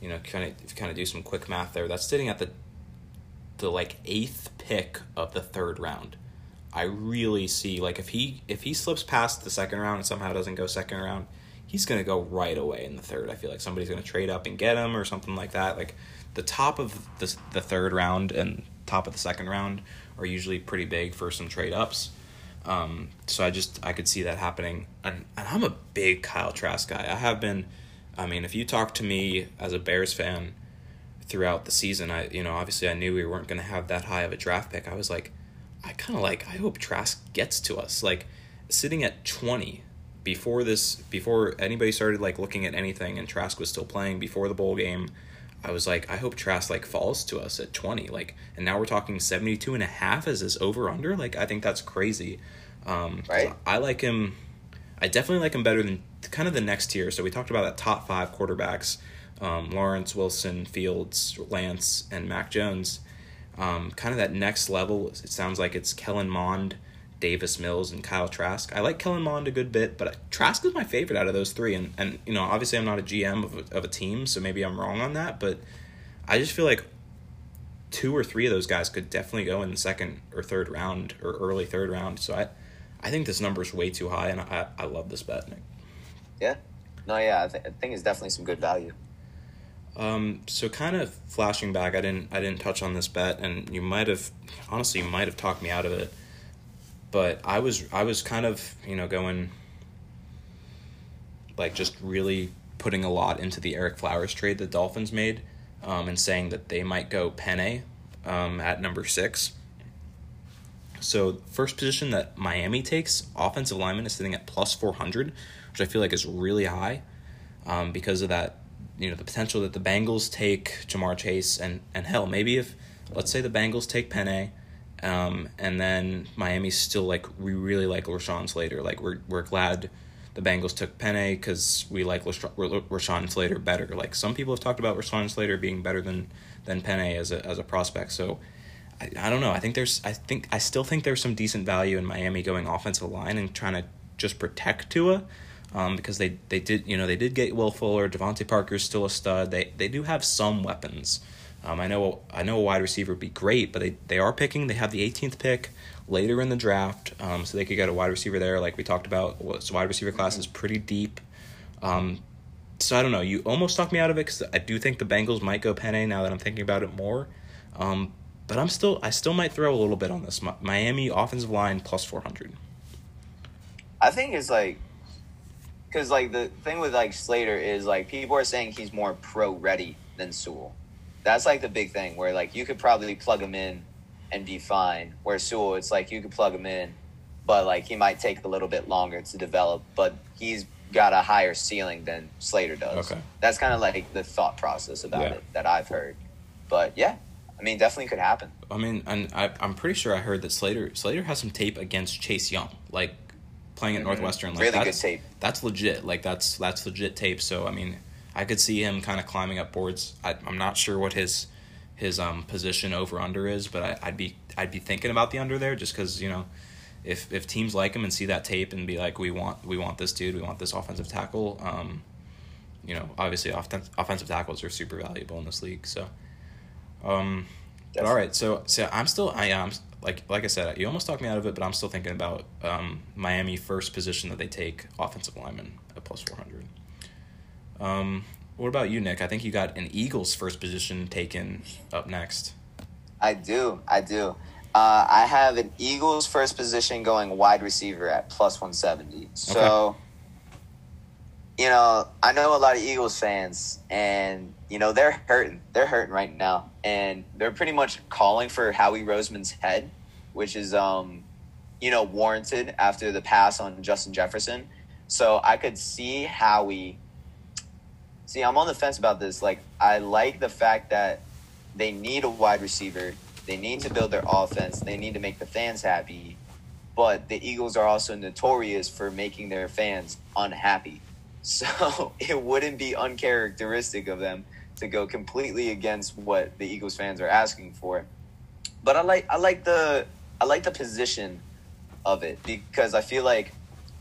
Speaker 1: you know, kind of if you kind of do some quick math there, that's sitting at the the like eighth pick of the third round. I really see like if he if he slips past the second round and somehow doesn't go second round, he's gonna go right away in the third. I feel like somebody's gonna trade up and get him or something like that. Like the top of the the third round and top of the second round are usually pretty big for some trade ups. Um, so I just I could see that happening, and, and I'm a big Kyle Trask guy. I have been. I mean, if you talk to me as a Bears fan throughout the season, I you know obviously I knew we weren't going to have that high of a draft pick. I was like, I kind of like I hope Trask gets to us. Like sitting at twenty before this before anybody started like looking at anything, and Trask was still playing before the bowl game. I was like, I hope Trask like falls to us at 20. Like, and now we're talking 72 and a half as his over under. Like, I think that's crazy. Um,
Speaker 2: Right.
Speaker 1: I like him. I definitely like him better than kind of the next tier. So we talked about that top five quarterbacks um, Lawrence, Wilson, Fields, Lance, and Mac Jones. Um, kind of that next level, it sounds like it's Kellen Mond, Davis Mills, and Kyle Trask. I like Kellen Mond a good bit, but Trask is my favorite out of those three. And, and you know, obviously, I'm not a GM of a, of a team, so maybe I'm wrong on that, but I just feel like two or three of those guys could definitely go in the second or third round or early third round. So I, I think this number is way too high, and I, I love this bet, Nick.
Speaker 2: Yeah. No, yeah, I, th- I think it's definitely some good value.
Speaker 1: Um, so kind of flashing back, I didn't I didn't touch on this bet, and you might have honestly you might have talked me out of it, but I was I was kind of you know going like just really putting a lot into the Ereck Flowers trade the Dolphins made, um, and saying that they might go Penei um, at number six. So first position that Miami takes, offensive lineman is sitting at plus four hundred, which I feel like is really high, um, because of that, you know, the potential that the Bengals take Ja'Marr Chase and and hell maybe if let's say the Bengals take Penei, Um, and then Miami's still like we really like Rashawn Slater. Like we're we're glad the Bengals took Penei because we like Rashawn Slater better. Like some people have talked about Rashawn Slater being better than than Penei as a as a prospect. So I, I don't know. I think there's I think I still think there's some decent value in Miami going offensive line and trying to just protect Tua. Um, because they, they did you know they did get Will Fuller, DeVante Parker's still a stud. They they do have some weapons. Um, I know I know a wide receiver would be great, but they, they are picking. They have the 18th pick later in the draft, um, so they could get a wide receiver there, like we talked about. So wide receiver class is pretty deep. Um, so I don't know. You almost talked me out of it because I do think the Bengals might go Penei now that I'm thinking about it more. Um, but I'm still I still might throw a little bit on this Miami offensive line plus 400.
Speaker 2: I think it's like because like the thing with like Slater is like people are saying he's more pro ready than Sewell that's like the big thing where like you could probably plug him in and be fine. Where Sewell, it's like you could plug him in, but like he might take a little bit longer to develop. But he's got a higher ceiling than Slater does.
Speaker 1: Okay.
Speaker 2: That's kind of like the thought process about
Speaker 1: Yeah.
Speaker 2: it that I've heard. But yeah, I mean, definitely could happen.
Speaker 1: I mean, and I, I'm pretty sure I heard that Slater Slater has some tape against Chase Young, like playing at
Speaker 2: Mhm.
Speaker 1: Northwestern. Like
Speaker 2: Really good tape.
Speaker 1: That's legit. Like that's that's legit tape. So I mean, I could see him kind of climbing up boards. I, I'm not sure what his his um position over under is, but I, I'd be I'd be thinking about the under there just because you know. If, if teams like him and see that tape and be like we want we want this dude we want this offensive tackle um, you know obviously offen- offensive tackles are super valuable in this league so um, but all right, so so I'm still I am like like I said, you almost talked me out of it, but I'm still thinking about um, Miami first position that they take offensive lineman at plus four hundred. Um, what about you, Nick? I think you got an Eagles first position taken up next.
Speaker 2: I do. I do. Uh, I have an Eagles first position going wide receiver at plus 170. So, you know, I know a lot of Eagles fans, and, you know, they're hurting. They're hurting right now. And they're pretty much calling for Howie Roseman's head, which is, um, you know, warranted after the pass on Justin Jefferson. So I could see Howie. See, I'm on the fence about this. Like, I like the fact that they need a wide receiver. They need to build their offense. They need to make the fans happy. But the Eagles are also notorious for making their fans unhappy. So it wouldn't be uncharacteristic of them to go completely against what the Eagles fans are asking for. But I like I like the I like the position of it because I feel like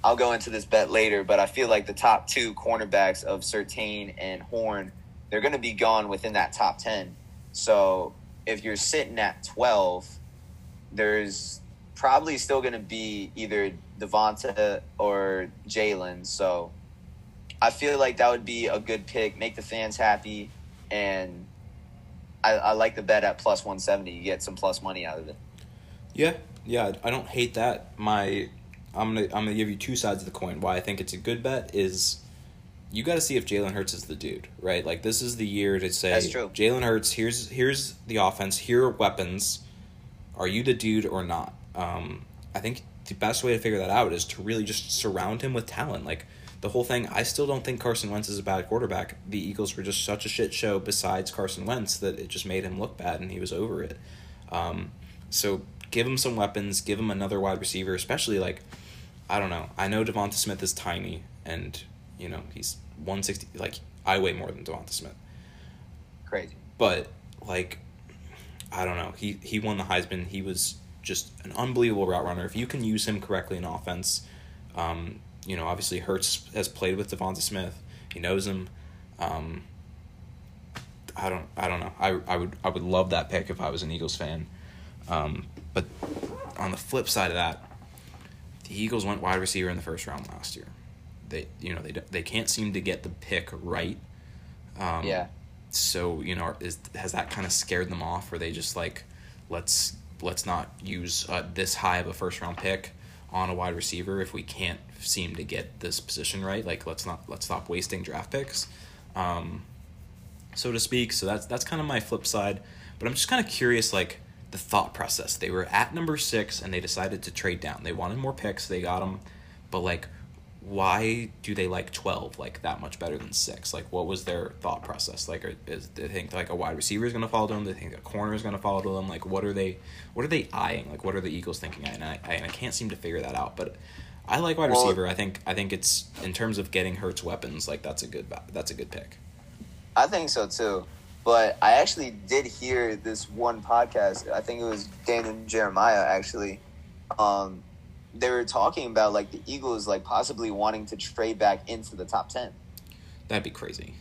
Speaker 2: I'll go into this bet later, but I feel like the top two cornerbacks of Surtain and Horn, they're going to be gone within that top 10. So if you're sitting at 12, there's probably still going to be either Devonta or Jalen. So I feel like that would be a good pick, make the fans happy, and I, I like the bet at plus 170. You get some plus money out of it.
Speaker 1: Yeah, yeah, I don't hate that. My, I'm gonna I'm gonna give you two sides of the coin. Why I think it's a good bet is, you got to see if Jalen Hurts is the dude, right? Like this is the year to say. Jalen Hurts. Here's here's the offense. Here are weapons. Are you the dude or not? Um, I think the best way to figure that out is to really just surround him with talent. Like the whole thing, I still don't think Carson Wentz is a bad quarterback. The Eagles were just such a shit show besides Carson Wentz that it just made him look bad and he was over it. Um, so give him some weapons, give him another wide receiver, especially like I don't know. I know Devonta Smith is tiny and you know, he's 160 like I weigh more than Devonta Smith.
Speaker 2: Crazy.
Speaker 1: But like I don't know. He he won the Heisman. He was just an unbelievable route runner. If you can use him correctly in offense, um, you know, obviously Hurts has played with Devonta Smith. He knows him. Um, I don't I don't know. I I would I would love that pick if I was an Eagles fan. Um, but on the flip side of that, the Eagles went wide receiver in the first round last year. They you know they they can't seem to get the pick right. Um,
Speaker 2: Yeah.
Speaker 1: So you know, is has that kind of scared them off? Where they just like, let's let's not use uh, this high of a first round pick on a wide receiver if we can't seem to get this position right. Like let's not let's stop wasting draft picks, um, so to speak. So that's that's kind of my flip side. But I'm just kind of curious, like the thought process. They were at number six and they decided to trade down. They wanted more picks. They got them, but like, why do they like 12 like that much better than 6 like what was their thought process? Like are, is they think like a wide receiver is going to fall to them? They think a corner is going to fall to them? Like what are they what are they eyeing? Like what are the eagles thinking? And i, I, and I can't seem to figure that out. But i like wide
Speaker 2: Well-
Speaker 1: receiver. I think i think it's in terms of getting Hurts weapons like that's a good that's a good pick.
Speaker 2: I think so too. But I actually did hear this one podcast. I think it was Daniel Jeremiah actually. Um, they were talking about like the Eagles like possibly wanting to trade back into the top ten.
Speaker 1: that'd be crazy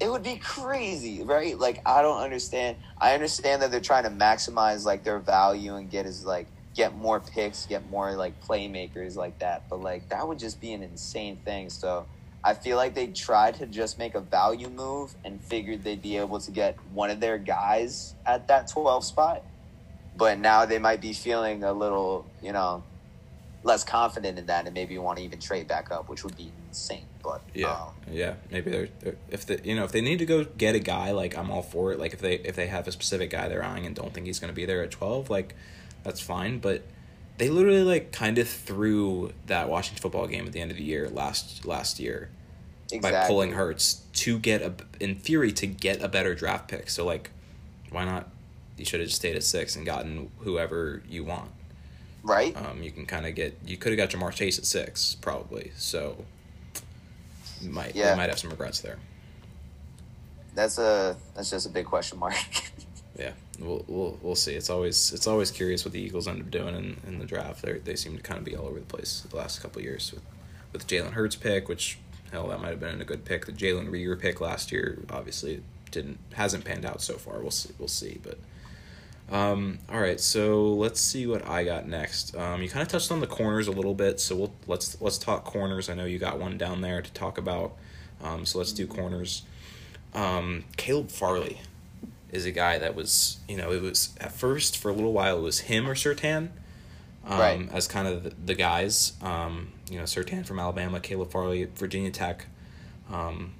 Speaker 2: It would be crazy, right? Like I don't understand. I understand that they're trying to maximize like their value and get as like get more picks, get more like playmakers like that. But like that would just be an insane thing. So I feel like they tried to just make a value move and figured they'd be able to get one of their guys at that 12 spot. But now they might be feeling a little, you know, less confident in that and maybe want to even trade back up, which would be insane. But
Speaker 1: Yeah,
Speaker 2: um,
Speaker 1: yeah. Maybe they're, they're if they you know if they need to go get a guy like I'm all for it. Like if they if they have a specific guy they're eyeing and don't think he's going to be there at twelve, like that's fine. But they literally like kind of threw that Washington football game at the end of the year last last year
Speaker 2: exactly.
Speaker 1: by pulling Hurts to get a in theory to get a better draft pick. So like, why not? You should have just stayed at six and gotten whoever you want.
Speaker 2: right?
Speaker 1: Um, you can kind of get you could have got Ja'Marr Chase at six probably. So you might
Speaker 2: Yeah.
Speaker 1: they might have some regrets there.
Speaker 2: That's a that's just a big question mark.
Speaker 1: Yeah, we'll we'll we'll see. It's always it's always curious what the Eagles end up doing in, in the draft. They they seem to kind of be all over the place the last couple years with with Jalen Hurts pick, which hell that might have been a good pick. The Jalen Reagor pick last year obviously didn't hasn't panned out so far. We'll see we'll see, but. Um, all right, so let's see what I got next. Um, you kind of touched on the corners a little bit, so we'll let's let's talk corners. I know you got one down there to talk about, um, so let's do corners. Um, Caleb Farley is a guy that was you know it was at first for a little while it was him or Surtain, um,
Speaker 2: Right.
Speaker 1: as kind of the, the guys. Um, you know Surtain from Alabama, Caleb Farley, Virginia Tech. Um,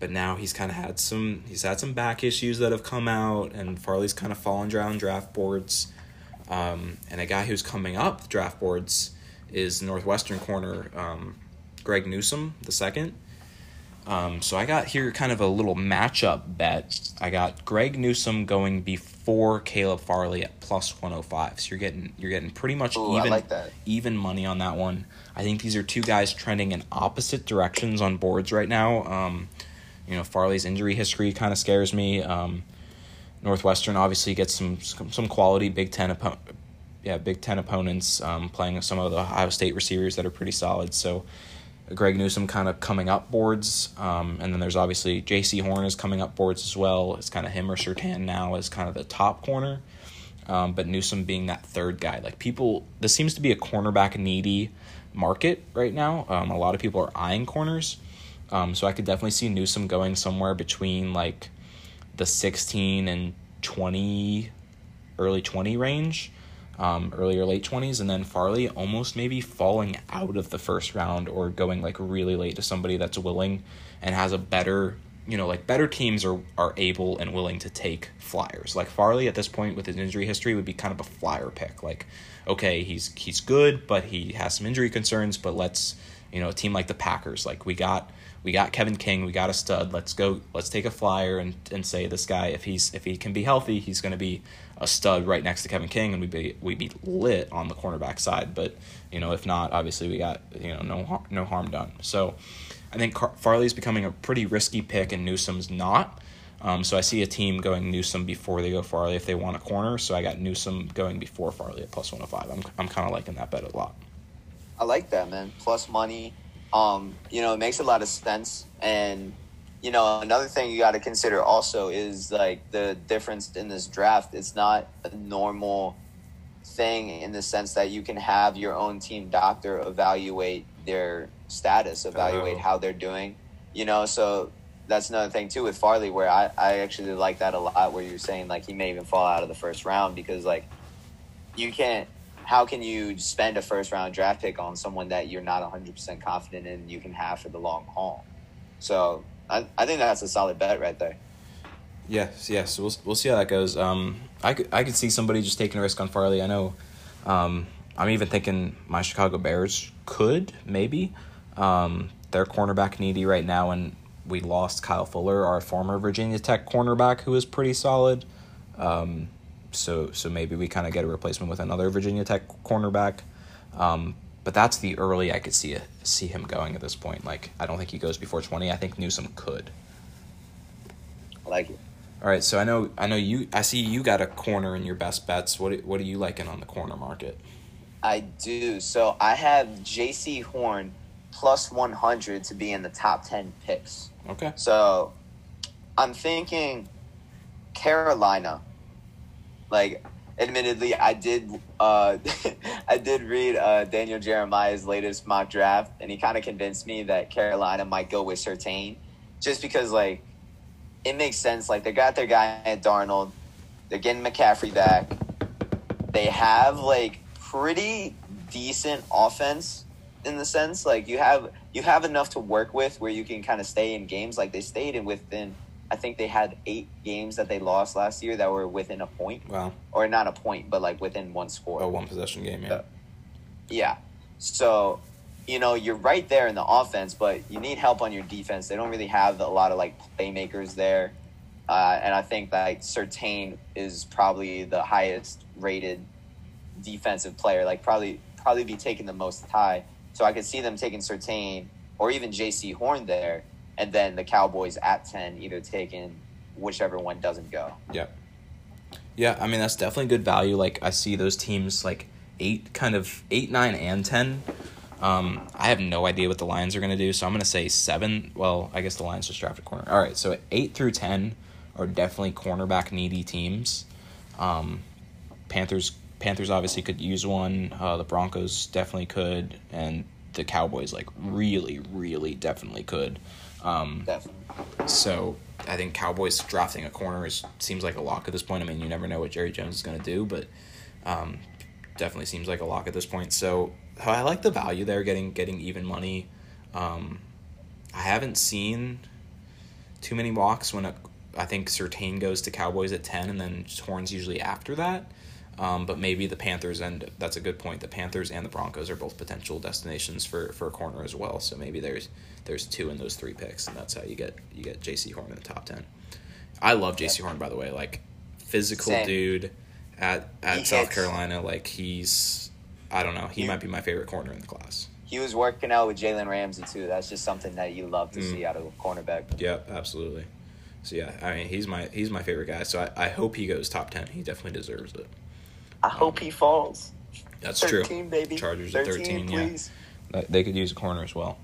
Speaker 1: but now he's kind of had some he's had some back issues that have come out and farley's kind of fallen down draft boards um, and a guy who's coming up draft boards is northwestern corner um, greg newsome the second um, so i got here kind of a little matchup bet i got greg newsome going before caleb farley at plus 105 so you're getting you're getting pretty much
Speaker 2: Ooh,
Speaker 1: even
Speaker 2: like
Speaker 1: even money on that one. I think these are two guys trending in opposite directions on boards right now. Um, you know, Farley's injury history kind of scares me. Um, Northwestern obviously gets some some quality Big Ten oppo- yeah Big Ten opponents um, playing some of the Ohio State receivers that are pretty solid. So. Greg Newsome kind of coming up boards, um, and then there's obviously Jaycee Horn is coming up boards as well. It's kind of him or Surtain now as kind of the top corner um, but Newsome being that third guy. Like people, this seems to be a cornerback needy market right now. Um, a lot of people are eyeing corners, um, so I could definitely see Newsome going somewhere between like the sixteen and twenty, early twenty range, um, early or late twenties, and then Farley almost maybe falling out of the first round or going like really late to somebody that's willing and has a better you know, like better teams are are able and willing to take flyers. Like Farley at this point with his injury history would be kind of a flyer pick. Like, okay, he's he's good, but he has some injury concerns. But let's you know, a team like the Packers, like we got we got Kevin King, we got a stud. Let's go. Let's take a flyer and and say this guy, if he's if he can be healthy, he's going to be a stud right next to Kevin King, and we'd be we'd be lit on the cornerback side. But you know, if not, obviously we got you know no no harm done. So. I think Car- Farley's becoming a pretty risky pick, and Newsome's not. Um, so I see a team going Newsome before they go Farley if they want a corner. So I got Newsome going before Farley at plus one hundred five. I'm I'm kind of liking that bet a lot.
Speaker 2: I like that, man. Plus money. Um, you know, it makes a lot of sense. And, you know, another thing you got to consider also is like the difference in this draft. It's not a normal thing in the sense that you can have your own team doctor evaluate their status, evaluate
Speaker 1: Oh.
Speaker 2: how they're doing. You know, so that's another thing too with Farley where I, I actually like that a lot where you're saying like he may even fall out of the first round because like you can't how can you spend a first round draft pick on someone that you're not 100% confident in you can have for the long haul so i, I think that's a solid bet right there
Speaker 1: Yes, yes. We'll we'll see how that goes. Um, I could I could see somebody just taking a risk on Farley. I know. Um, I'm even thinking my Chicago Bears could maybe. Um, they're cornerback needy right now, and we lost Kyle Fuller, our former Virginia Tech cornerback, who is pretty solid. Um, so so maybe we kind of get a replacement with another Virginia Tech cornerback. Um, but that's the early I could see it, see him going at this point. Like I don't think he goes before twenty. I think Newsome could.
Speaker 2: I like it.
Speaker 1: All right, so I know I know you. I see you got a corner in your best bets. What what are you liking on the corner market?
Speaker 2: I do. So I have Jaycee Horn plus 100 to be in the top 10 picks.
Speaker 1: Okay.
Speaker 2: So I'm thinking Carolina. Like, admittedly, I did uh, I did read uh, Daniel Jeremiah's latest mock draft, and he kind of convinced me that Carolina might go with Surtain, just because like it makes sense. Like they got their guy at Darnold, they're getting McCaffrey back. They have like pretty decent offense in the sense like you have you have enough to work with where you can kind of stay in games like they stayed in within I think they had eight games that they lost last year that were within a point.
Speaker 1: Wow.
Speaker 2: Or not a point, but like within one score.
Speaker 1: A one possession game, yeah.
Speaker 2: Yeah. So, you know, you're right there in the offense, but you need help on your defense. They don't really have a lot of like playmakers there. Uh, and I think like Surtain is probably the highest rated defensive player, like probably probably be taking the most high. So I could see them taking Surtain or even Jaycee Horn there, and then the Cowboys at ten, either taking whichever one doesn't go.
Speaker 1: Yeah. Yeah, I mean that's definitely good value. Like I see those teams like eight, kind of eight, nine, and ten. Um, I have no idea what the Lions are going to do, so I'm going to say seven. Well, I guess the Lions just drafted corner. All right, so eight through ten are definitely cornerback needy teams. Um, Panthers Panthers obviously could use one. Uh, the Broncos definitely could, and the Cowboys like really, really definitely could. Um,
Speaker 2: Definitely.
Speaker 1: so I think Cowboys drafting a corner is seems like a lock at this point. I mean, you never know what Jerry Jones is going to do, but um, definitely seems like a lock at this point. So I like the value there, getting getting even money. Um, I haven't seen too many walks when a, I think Surtain goes to Cowboys at ten, and then Horns usually after that. Um, but maybe the Panthers and that's a good point. The Panthers and the Broncos are both potential destinations for, for a corner as well. So maybe there's there's two in those three picks, and that's how you get you get Jaycee Horn in the top ten. I love Jaycee Horn by the way, like physical
Speaker 2: Same.
Speaker 1: dude at at
Speaker 2: He
Speaker 1: South
Speaker 2: hits.
Speaker 1: Carolina. Like he's I don't know, he
Speaker 2: He-
Speaker 1: might be my favorite corner in the class.
Speaker 2: He was working out with Jalen Ramsey too. That's just something that you love to
Speaker 1: Mm.
Speaker 2: see out of a cornerback.
Speaker 1: Yeah, absolutely. So yeah, I mean he's my he's my favorite guy. So I, I hope he goes top ten. He definitely deserves it.
Speaker 2: I hope he falls.
Speaker 1: That's true.
Speaker 2: 13, baby.
Speaker 1: Chargers at 13, yeah.
Speaker 2: please.
Speaker 1: That- They could use a corner as well.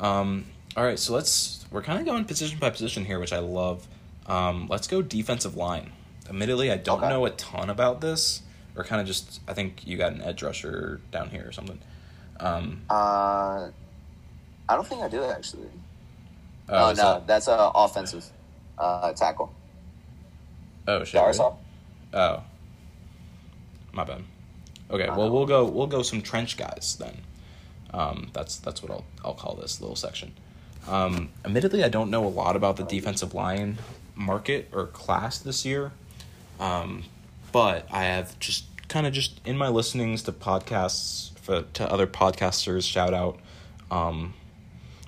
Speaker 1: Um, all right, so let's we're kind of going position by position here, which I love. Um, let's go defensive line. Admittedly, I don't
Speaker 2: Okay.
Speaker 1: know a ton about this, or kind of just I think you got an edge rusher down here or something. Um,
Speaker 2: Uh, I don't think I do actually.
Speaker 1: oh,
Speaker 2: Oh, no,
Speaker 1: that-
Speaker 2: that's a offensive uh, tackle.
Speaker 1: oh shit. really?
Speaker 2: Darrisaw.
Speaker 1: Oh, my bad. Okay, well we'll go we'll go some trench guys then. Um, that's that's what I'll I'll call this little section. Um, admittedly, I don't know a lot about the defensive line market or class this year, um, but I have just kind of just in my listenings to podcasts for to other podcasters. Shout out. Um,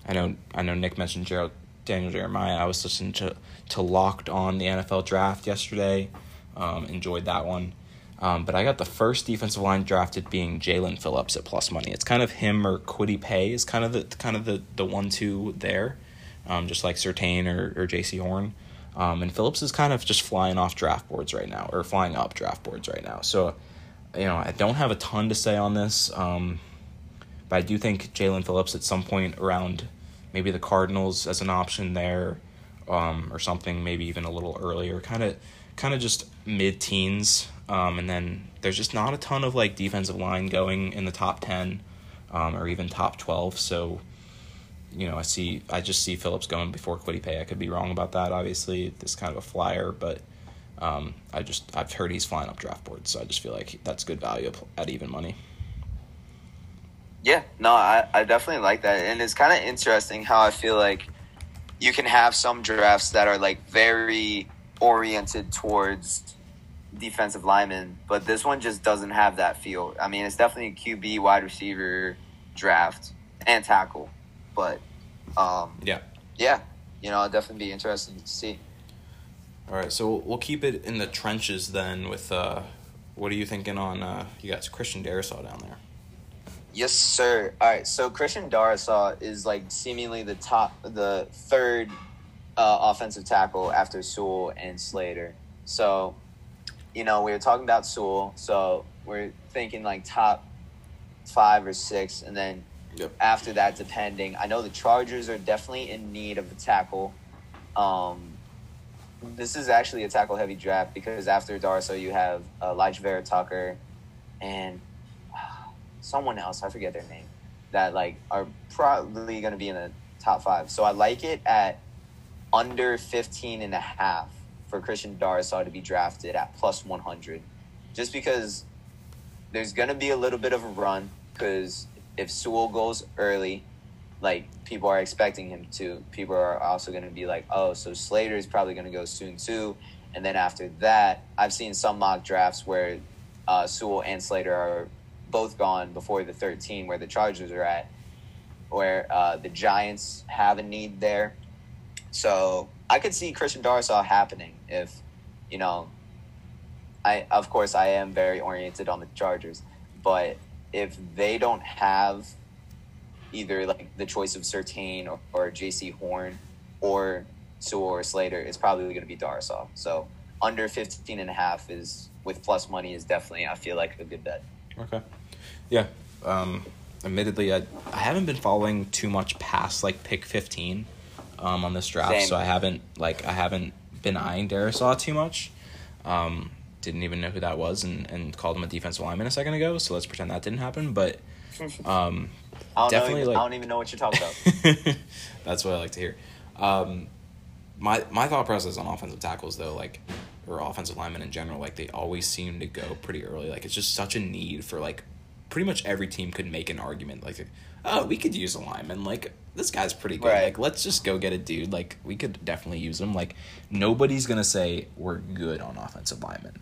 Speaker 1: I know I know Nick mentioned Gerald, Daniel Jeremiah. I was listening to to Locked on the NFL Draft yesterday. Um, enjoyed that one. Um, but I got the first defensive line drafted being Jaelan Phillips at plus money. It's kind of him or Kwity Paye is kind of the kind of the, the one two there, um, just like Surtain or or Jaycee Horn. Um, and Phillips is kind of just flying off draft boards right now, or flying up draft boards right now. So, you know, I don't have a ton to say on this. Um, but I do think Jaelan Phillips at some point around maybe the Cardinals as an option there, um, or something maybe even a little earlier, kind of kind of just mid teens, um, and then there's just not a ton of like defensive line going in the top ten, um, or even top twelve. So, you know, I see I just see Phillips going before Kwity Paye. I could be wrong about that. Obviously, this kind of a flyer, but. Um, I just I've heard he's flying up draft boards, so I just feel like that's good value at even money.
Speaker 2: Yeah, no, I, I definitely like that. And it's kind of interesting how I feel like you can have some drafts that are like very oriented towards defensive linemen, but this one just doesn't have that feel. I mean, it's definitely a QB wide receiver draft and tackle. but um,
Speaker 1: Yeah.
Speaker 2: yeah, you know, it'll definitely be interesting to see.
Speaker 1: All right, so we'll- we'll keep it in the trenches then. With uh, what are you thinking on? Uh, you got Christian Darrisaw down there.
Speaker 2: Yes, sir. All right, so Christian Darrisaw is like seemingly the top, the third uh, offensive tackle after Sewell and Slater. So, you know, we were talking about Sewell, so we're thinking like top five or six, and then
Speaker 1: Yep.
Speaker 2: after that, depending. I know the Chargers are definitely in need of a tackle. Um, this is actually a tackle heavy draft because after Darrisaw, you have uh, Alijah Vera-Tucker and someone else, I forget their name, that like are probably going to be in the top five. So I like it at under 15 and a half for Christian Darrisaw to be drafted at plus 100. Just because there's going to be a little bit of a run because if Sewell goes early, like people are expecting him to, people are also going to be like, oh, so Slater is probably going to go soon too. And then after that, I've seen some mock drafts where uh, Sewell and Slater are both gone before the 13, where the Chargers are at, where uh, the Giants have a need there. So I could see Christian Darsaw happening if, you know, I of course I am very oriented on the Chargers, but if they don't have either like the choice of Surtain or, or Jaycee Horn or Sewell or Slater, it's probably going to be Darrisaw. So under 15 and a half is with plus money is definitely I feel like a good bet.
Speaker 1: Okay. Yeah. Um, admittedly, I I haven't been following too much past like pick fifteen, um, on this draft,
Speaker 2: Same.
Speaker 1: so I haven't like I haven't been eyeing Darrisaw too much. Um, didn't even know who that was, and, and called him a defensive lineman a second ago. So let's pretend that didn't happen. But um,
Speaker 2: I don't
Speaker 1: Definitely.
Speaker 2: Even,
Speaker 1: like-
Speaker 2: I don't even know what you're talking about.
Speaker 1: That's what I like to hear. Um, my my thought process on offensive tackles though, like or offensive linemen in general, like they always seem to go pretty early. Like it's just such a need for like pretty much every team could make an argument like, oh, we could use a lineman. Like this guy's pretty good.
Speaker 2: Right.
Speaker 1: Like let's just go get a dude. Like we could definitely use him. Like nobody's gonna say we're good on offensive linemen.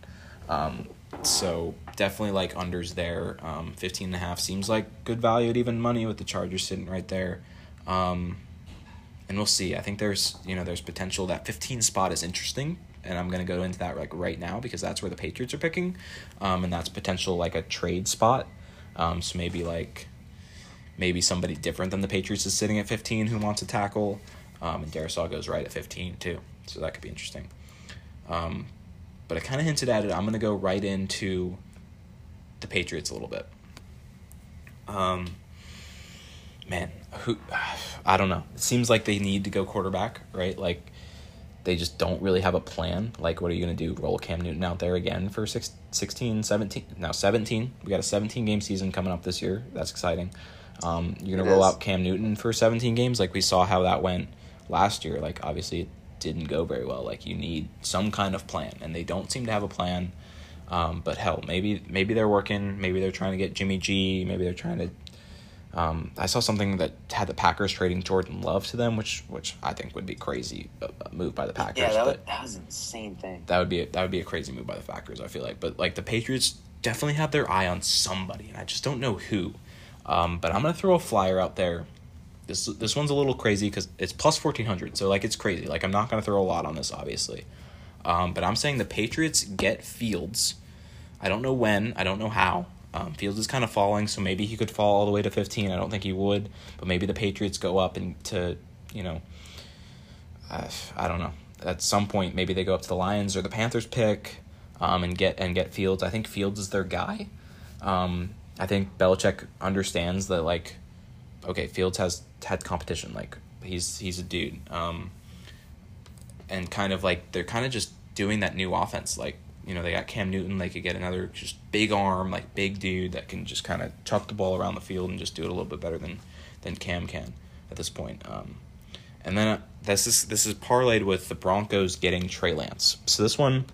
Speaker 1: Um, so definitely like unders there. Um, 15 and a half seems like good value at even money with the Chargers sitting right there. Um, and we'll see. I think there's you know there's potential that 15 spot is interesting, and I'm gonna go into that like right now because that's where the Patriots are picking, um, and that's potential like a trade spot. Um, so maybe like maybe somebody different than the Patriots is sitting at 15 who wants to tackle, um, and Darrisaw goes right at 15 too. So that could be interesting. Um, but I kind of hinted at it. I'm gonna go right into the Patriots a little bit. Um, man, who I don't know. It seems like they need to go quarterback, right? Like they just don't really have a plan. Like what are you going to do? Roll Cam Newton out there again for six, 16, 17, now 17. We got a 17 game season coming up this year. That's exciting. Um, you're going to roll
Speaker 2: is.
Speaker 1: out Cam Newton for 17 games like we saw how that went last year. Like obviously it didn't go very well. Like you need some kind of plan and they don't seem to have a plan. Um, but hell, maybe maybe they're working. Maybe they're trying to get Jimmy G. Maybe they're trying to um, I saw something that had the Packers trading Jordan Love to them, which which I think would be crazy a, a move by the Packers.
Speaker 2: yeah, that was,
Speaker 1: but
Speaker 2: that was insane thing.
Speaker 1: that would be a, that would be a crazy move by the Packers. I feel like, but like the Patriots definitely have their eye on somebody, and I just don't know who. Um, but I'm gonna throw a flyer out there. This this one's a little crazy because it's plus fourteen hundred, so like it's crazy. Like I'm not gonna throw a lot on this, obviously. Um, but I'm saying the Patriots get Fields. I don't know when. I don't know how. Um, Fields is kind of falling, so maybe he could fall all the way to 15. I don't think he would, but maybe the Patriots go up and to, you know, uh, I don't know. At some point, maybe they go up to the Lions or the Panthers pick, um, and get and get Fields. I think Fields is their guy. Um, I think Belichick understands that like, okay, Fields has had competition. Like he's he's a dude. Um, and kind of like they're kind of just doing that new offense. Like you know they got Cam Newton, they could get another just big arm, like big dude that can just kind of chuck the ball around the field and just do it a little bit better than than Cam can at this point. Um, and then uh, this is this is parlayed with the Broncos getting Trey Lance. So this one.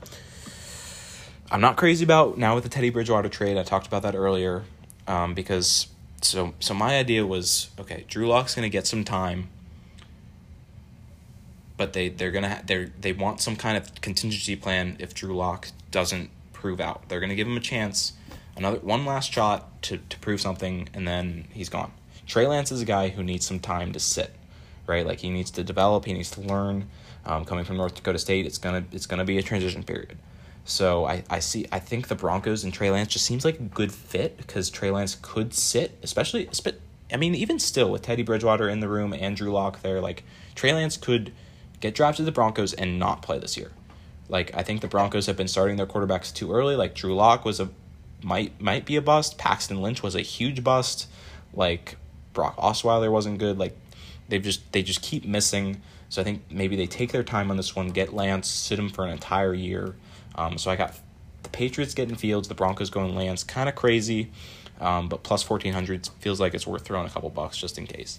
Speaker 1: I'm not crazy about now with the Teddy Bridgewater trade. I talked about that earlier, um, because so so my idea was okay. Drew Lock's gonna get some time, but they they're gonna they they want some kind of contingency plan if Drew Lock doesn't prove out. They're gonna give him a chance, another one last shot to to prove something, and then he's gone. Trey Lance is a guy who needs some time to sit, right? Like he needs to develop, he needs to learn. Um, coming from North Dakota State, it's gonna it's gonna be a transition period. So I, I see I think the Broncos and Trey Lance just seems like a good fit because Trey Lance could sit, especially I mean even still with Teddy Bridgewater in the room and Drew Lock there, like Trey Lance could get drafted to the Broncos and not play this year. Like I think the Broncos have been starting their quarterbacks too early. Like Drew Lock was a might might be a bust. Paxton Lynch was a huge bust. Like Brock Osweiler wasn't good. Like they've just they just keep missing. So I think maybe they take their time on this one, get Lance, sit him for an entire year. Um, so I got the Patriots getting Fields, the Broncos going Lance. Kind of crazy, um, but plus fourteen hundred feels like it's worth throwing a couple bucks just in case.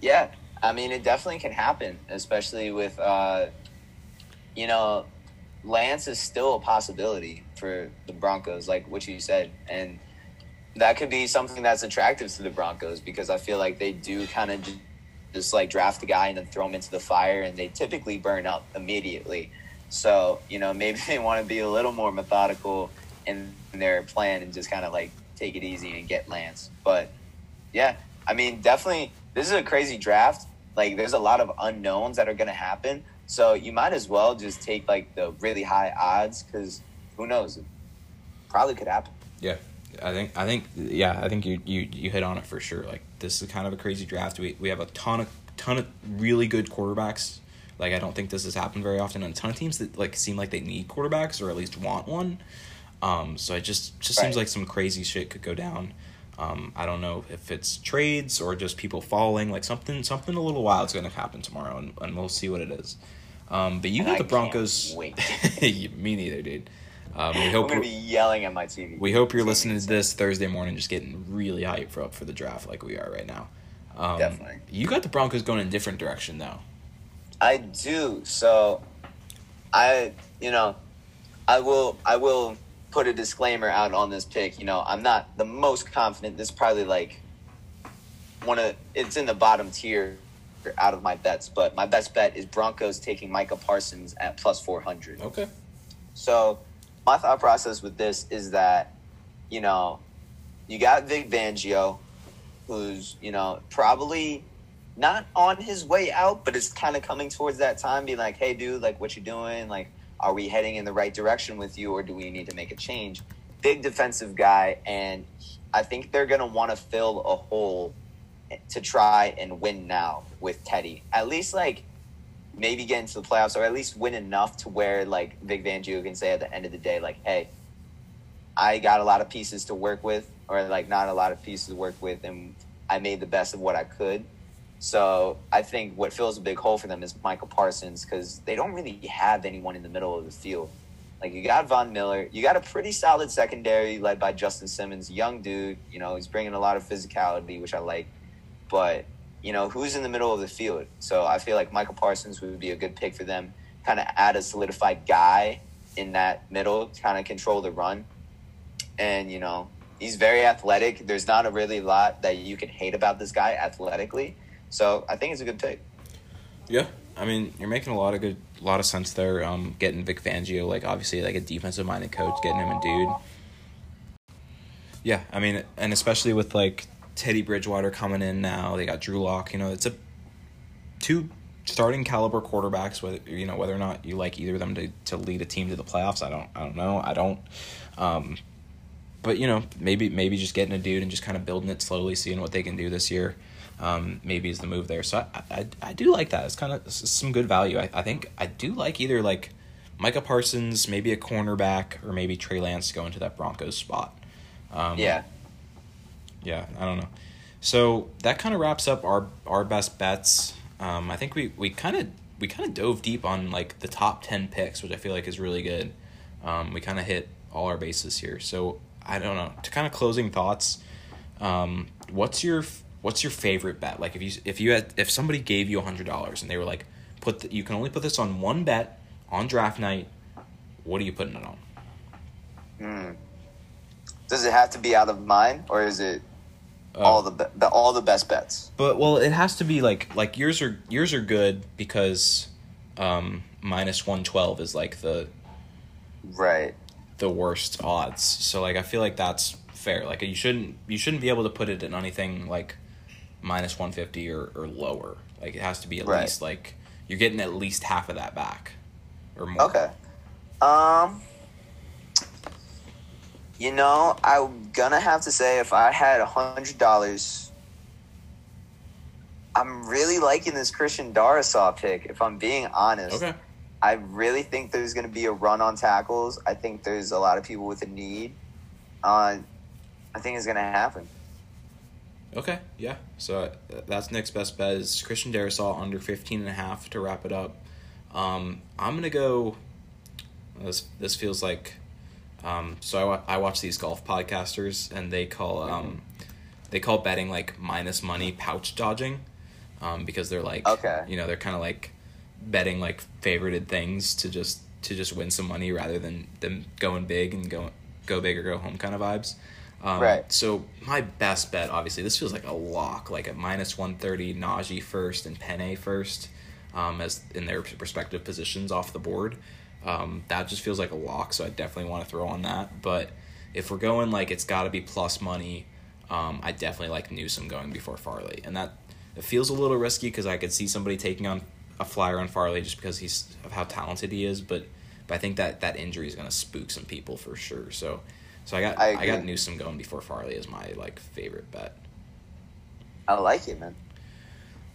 Speaker 2: Yeah, I mean it definitely can happen, especially with uh, you know Lance is still a possibility for the Broncos, like what you said, and that could be something that's attractive to the Broncos because I feel like they do kind of just like draft a guy and then throw him into the fire, and they typically burn up immediately. So you know maybe they want to be a little more methodical in their plan and just kind of like take it easy and get Lance. But yeah, I mean definitely this is a crazy draft. Like there's a lot of unknowns that are going to happen. So you might as well just take like the really high odds because who knows? It probably could happen.
Speaker 1: Yeah. I think I think yeah I think you, you you hit on it for sure. Like this is kind of a crazy draft. We we have a ton of ton of really good quarterbacks. Like I don't think this has happened very often. And a ton of teams that like seem like they need quarterbacks or at least want one. Um, so it just just right. seems like some crazy shit could go down. Um, I don't know if it's trades or just people falling. Like something something a little wild is going to happen tomorrow, and, and we'll see what it is. Um, but you and got I the Broncos.
Speaker 2: Wait.
Speaker 1: Me neither, dude. Um, we hope
Speaker 2: I'm gonna be yelling at my TV.
Speaker 1: We hope you're listening to this Thursday morning, just getting really hyped for up for the draft like we are right now. Um,
Speaker 2: Definitely.
Speaker 1: You got the Broncos going in a different direction though.
Speaker 2: I do. So, I you know, I will I will put a disclaimer out on this pick. You know, I'm not the most confident. This is probably like one of it's in the bottom tier out of my bets, but my best bet is Broncos taking Micah Parsons at plus 400.
Speaker 1: Okay.
Speaker 2: So my thought process with this is that, you know, you got Vic Fangio, who's, you know, probably not on his way out, but it's kind of coming towards that time, being like, hey, dude, like, what you doing? Like, are we heading in the right direction with you, or do we need to make a change? Big defensive guy, and I think they're going to want to fill a hole to try and win now with Teddy. At least, like, maybe get into the playoffs or at least win enough to where like Vic Fangio can say at the end of the day, like, hey, I got a lot of pieces to work with, or like not a lot of pieces to work with, and I made the best of what I could. So I think what fills a big hole for them is Michael Parsons because they don't really have anyone in the middle of the field. Like you got Von Miller, you got a pretty solid secondary led by Justin Simmons, young dude. You know he's bringing a lot of physicality, which I like. But you know, who's in the middle of the field. So I feel like Michael Parsons would be a good pick for them. Kind of add a solidified guy in that middle, kind of control the run. And, you know, he's very athletic. There's not a really lot that you can hate about this guy athletically. So I think it's a good take.
Speaker 1: Yeah. I mean, you're making a lot of good, a lot of sense there. Um, getting Vic Fangio, like obviously like a defensive minded coach, getting him a dude. Yeah, I mean, and especially with like Teddy Bridgewater coming in now. They got Drew Lock. You know, it's a two starting caliber quarterbacks. Whether you know whether or not you like either of them to, to lead a team to the playoffs, I don't. I don't know. I don't. Um, but you know, maybe maybe just getting a dude and just kind of building it slowly, seeing what they can do this year. Um, maybe is the move there. So I, I, I do like that. It's kind of some good value. I, I think I do like either like Micah Parsons, maybe a cornerback, or maybe Trey Lance go into that Broncos spot.
Speaker 2: Um, yeah,
Speaker 1: yeah, I don't know. So that kind of wraps up our our best bets. Um, I think we we kind of we kind of dove deep on like the top ten picks, which I feel like is really good. Um, we kind of hit all our bases here. So I don't know. To kind of closing thoughts, um, what's your what's your favorite bet? Like if you if you had if somebody gave you a hundred dollars and they were like, put the, you can only put this on one bet on draft night. What are you putting it on?
Speaker 2: Hmm. Does it have to be out of mine, or is it uh, all the, the all the best bets.
Speaker 1: But well, it has to be like like yours are yours are good because um minus 112 is like the
Speaker 2: right
Speaker 1: the worst odds. So like I feel like that's fair. Like you shouldn't you shouldn't be able to put it in anything like minus one fifty or, or lower. Like it has to be at
Speaker 2: Right.
Speaker 1: least like you're getting at least half of that back or more.
Speaker 2: Okay. Um. You know, I'm gonna have to say if I had a hundred dollars, I'm really liking this Christian Darrisaw pick. If I'm being honest,
Speaker 1: Okay.
Speaker 2: I really think there's gonna be a run on tackles. I think there's a lot of people with a need. Uh, I think it's gonna happen.
Speaker 1: Okay, yeah. So uh, that's Nick's best bet is Christian Darrisaw under 15 and a half to wrap it up. Um, I'm going to go this this feels like um, so I, wa- I watch these golf podcasters and they call um, they call betting like minus money pouch dodging um, because they're like
Speaker 2: Okay.
Speaker 1: you know they're kind of like betting like favorited things to just to just win some money rather than them going big and go go big or go home kind of vibes. Um,
Speaker 2: Right.
Speaker 1: So my best bet, obviously, this feels like a lock, like a minus one thirty Najee first and Penei first, um, as in their respective positions off the board. Um, that just feels like a lock, so I definitely want to throw on that. But if we're going like it's got to be plus money, um, I definitely like Newsome going before Farley, and that it feels a little risky because I could see somebody taking on a flyer on Farley just because he's of how talented he is, but but I think that that injury is gonna spook some people for sure. So so I got
Speaker 2: I
Speaker 1: I, got. Newsome going before Farley as my like favorite bet.
Speaker 2: I like it, man.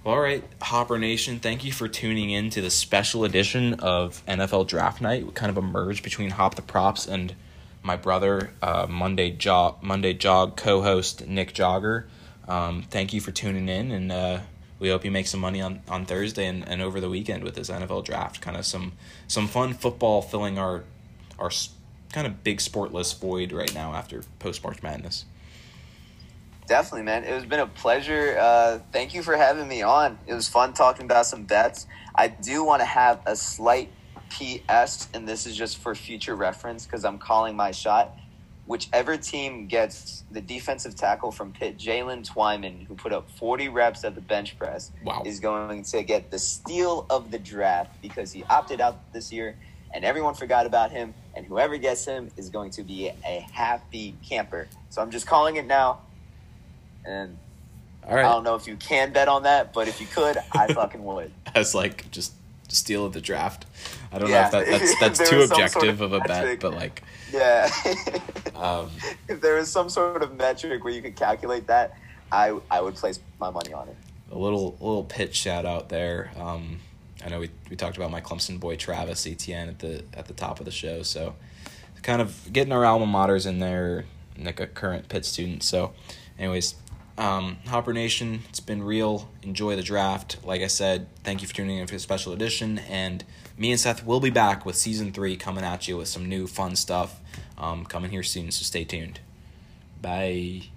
Speaker 1: Well, All right, Hopper Nation, thank you for tuning in to the special edition of NFL Draft Night. Kind of a merge between Hop the Props and my brother, uh, Monday Jog Monday Jog co-host Nick Jogger. Um, thank you for tuning in, and uh, we hope you make some money on, on Thursday and, and over the weekend with this NFL Draft. Kind of some some fun football filling our our kind of big sportless void right now after post March Madness.
Speaker 2: Definitely, man. It has been a pleasure. Uh, thank you for having me on. It was fun talking about some bets. I do want to have a slight PS, and this is just for future reference because I'm calling my shot. Whichever team gets the defensive tackle from Pitt, Jaylen Twyman, who put up 40 reps at the bench press,
Speaker 1: Wow.
Speaker 2: is going to get the steal of the draft because he opted out this year and everyone forgot about him. And whoever gets him is going to be a happy camper. So I'm just calling it now. And
Speaker 1: All right.
Speaker 2: I don't know if you can bet on that, but if you could, I fucking would.
Speaker 1: as like just steal of the draft. I don't
Speaker 2: Yeah.
Speaker 1: know if that, that's that's too
Speaker 2: some sort
Speaker 1: objective
Speaker 2: of
Speaker 1: of a bet, but like
Speaker 2: Yeah.
Speaker 1: um,
Speaker 2: if there was some sort of metric where you could calculate that, I I would place my money on it.
Speaker 1: a little little pitch shout out there. Um, I know we, we talked about my Clemson boy Travis Etienne at the at the top of the show, so kind of getting our alma maters in there, like a current Pitt student. So, anyways, um, Hopper Nation, it's been real. Enjoy the draft. Like I said, thank you for tuning in for the special edition. And me and Seth will be back with season three coming at you with some new fun stuff um, coming here soon. So stay tuned. Bye.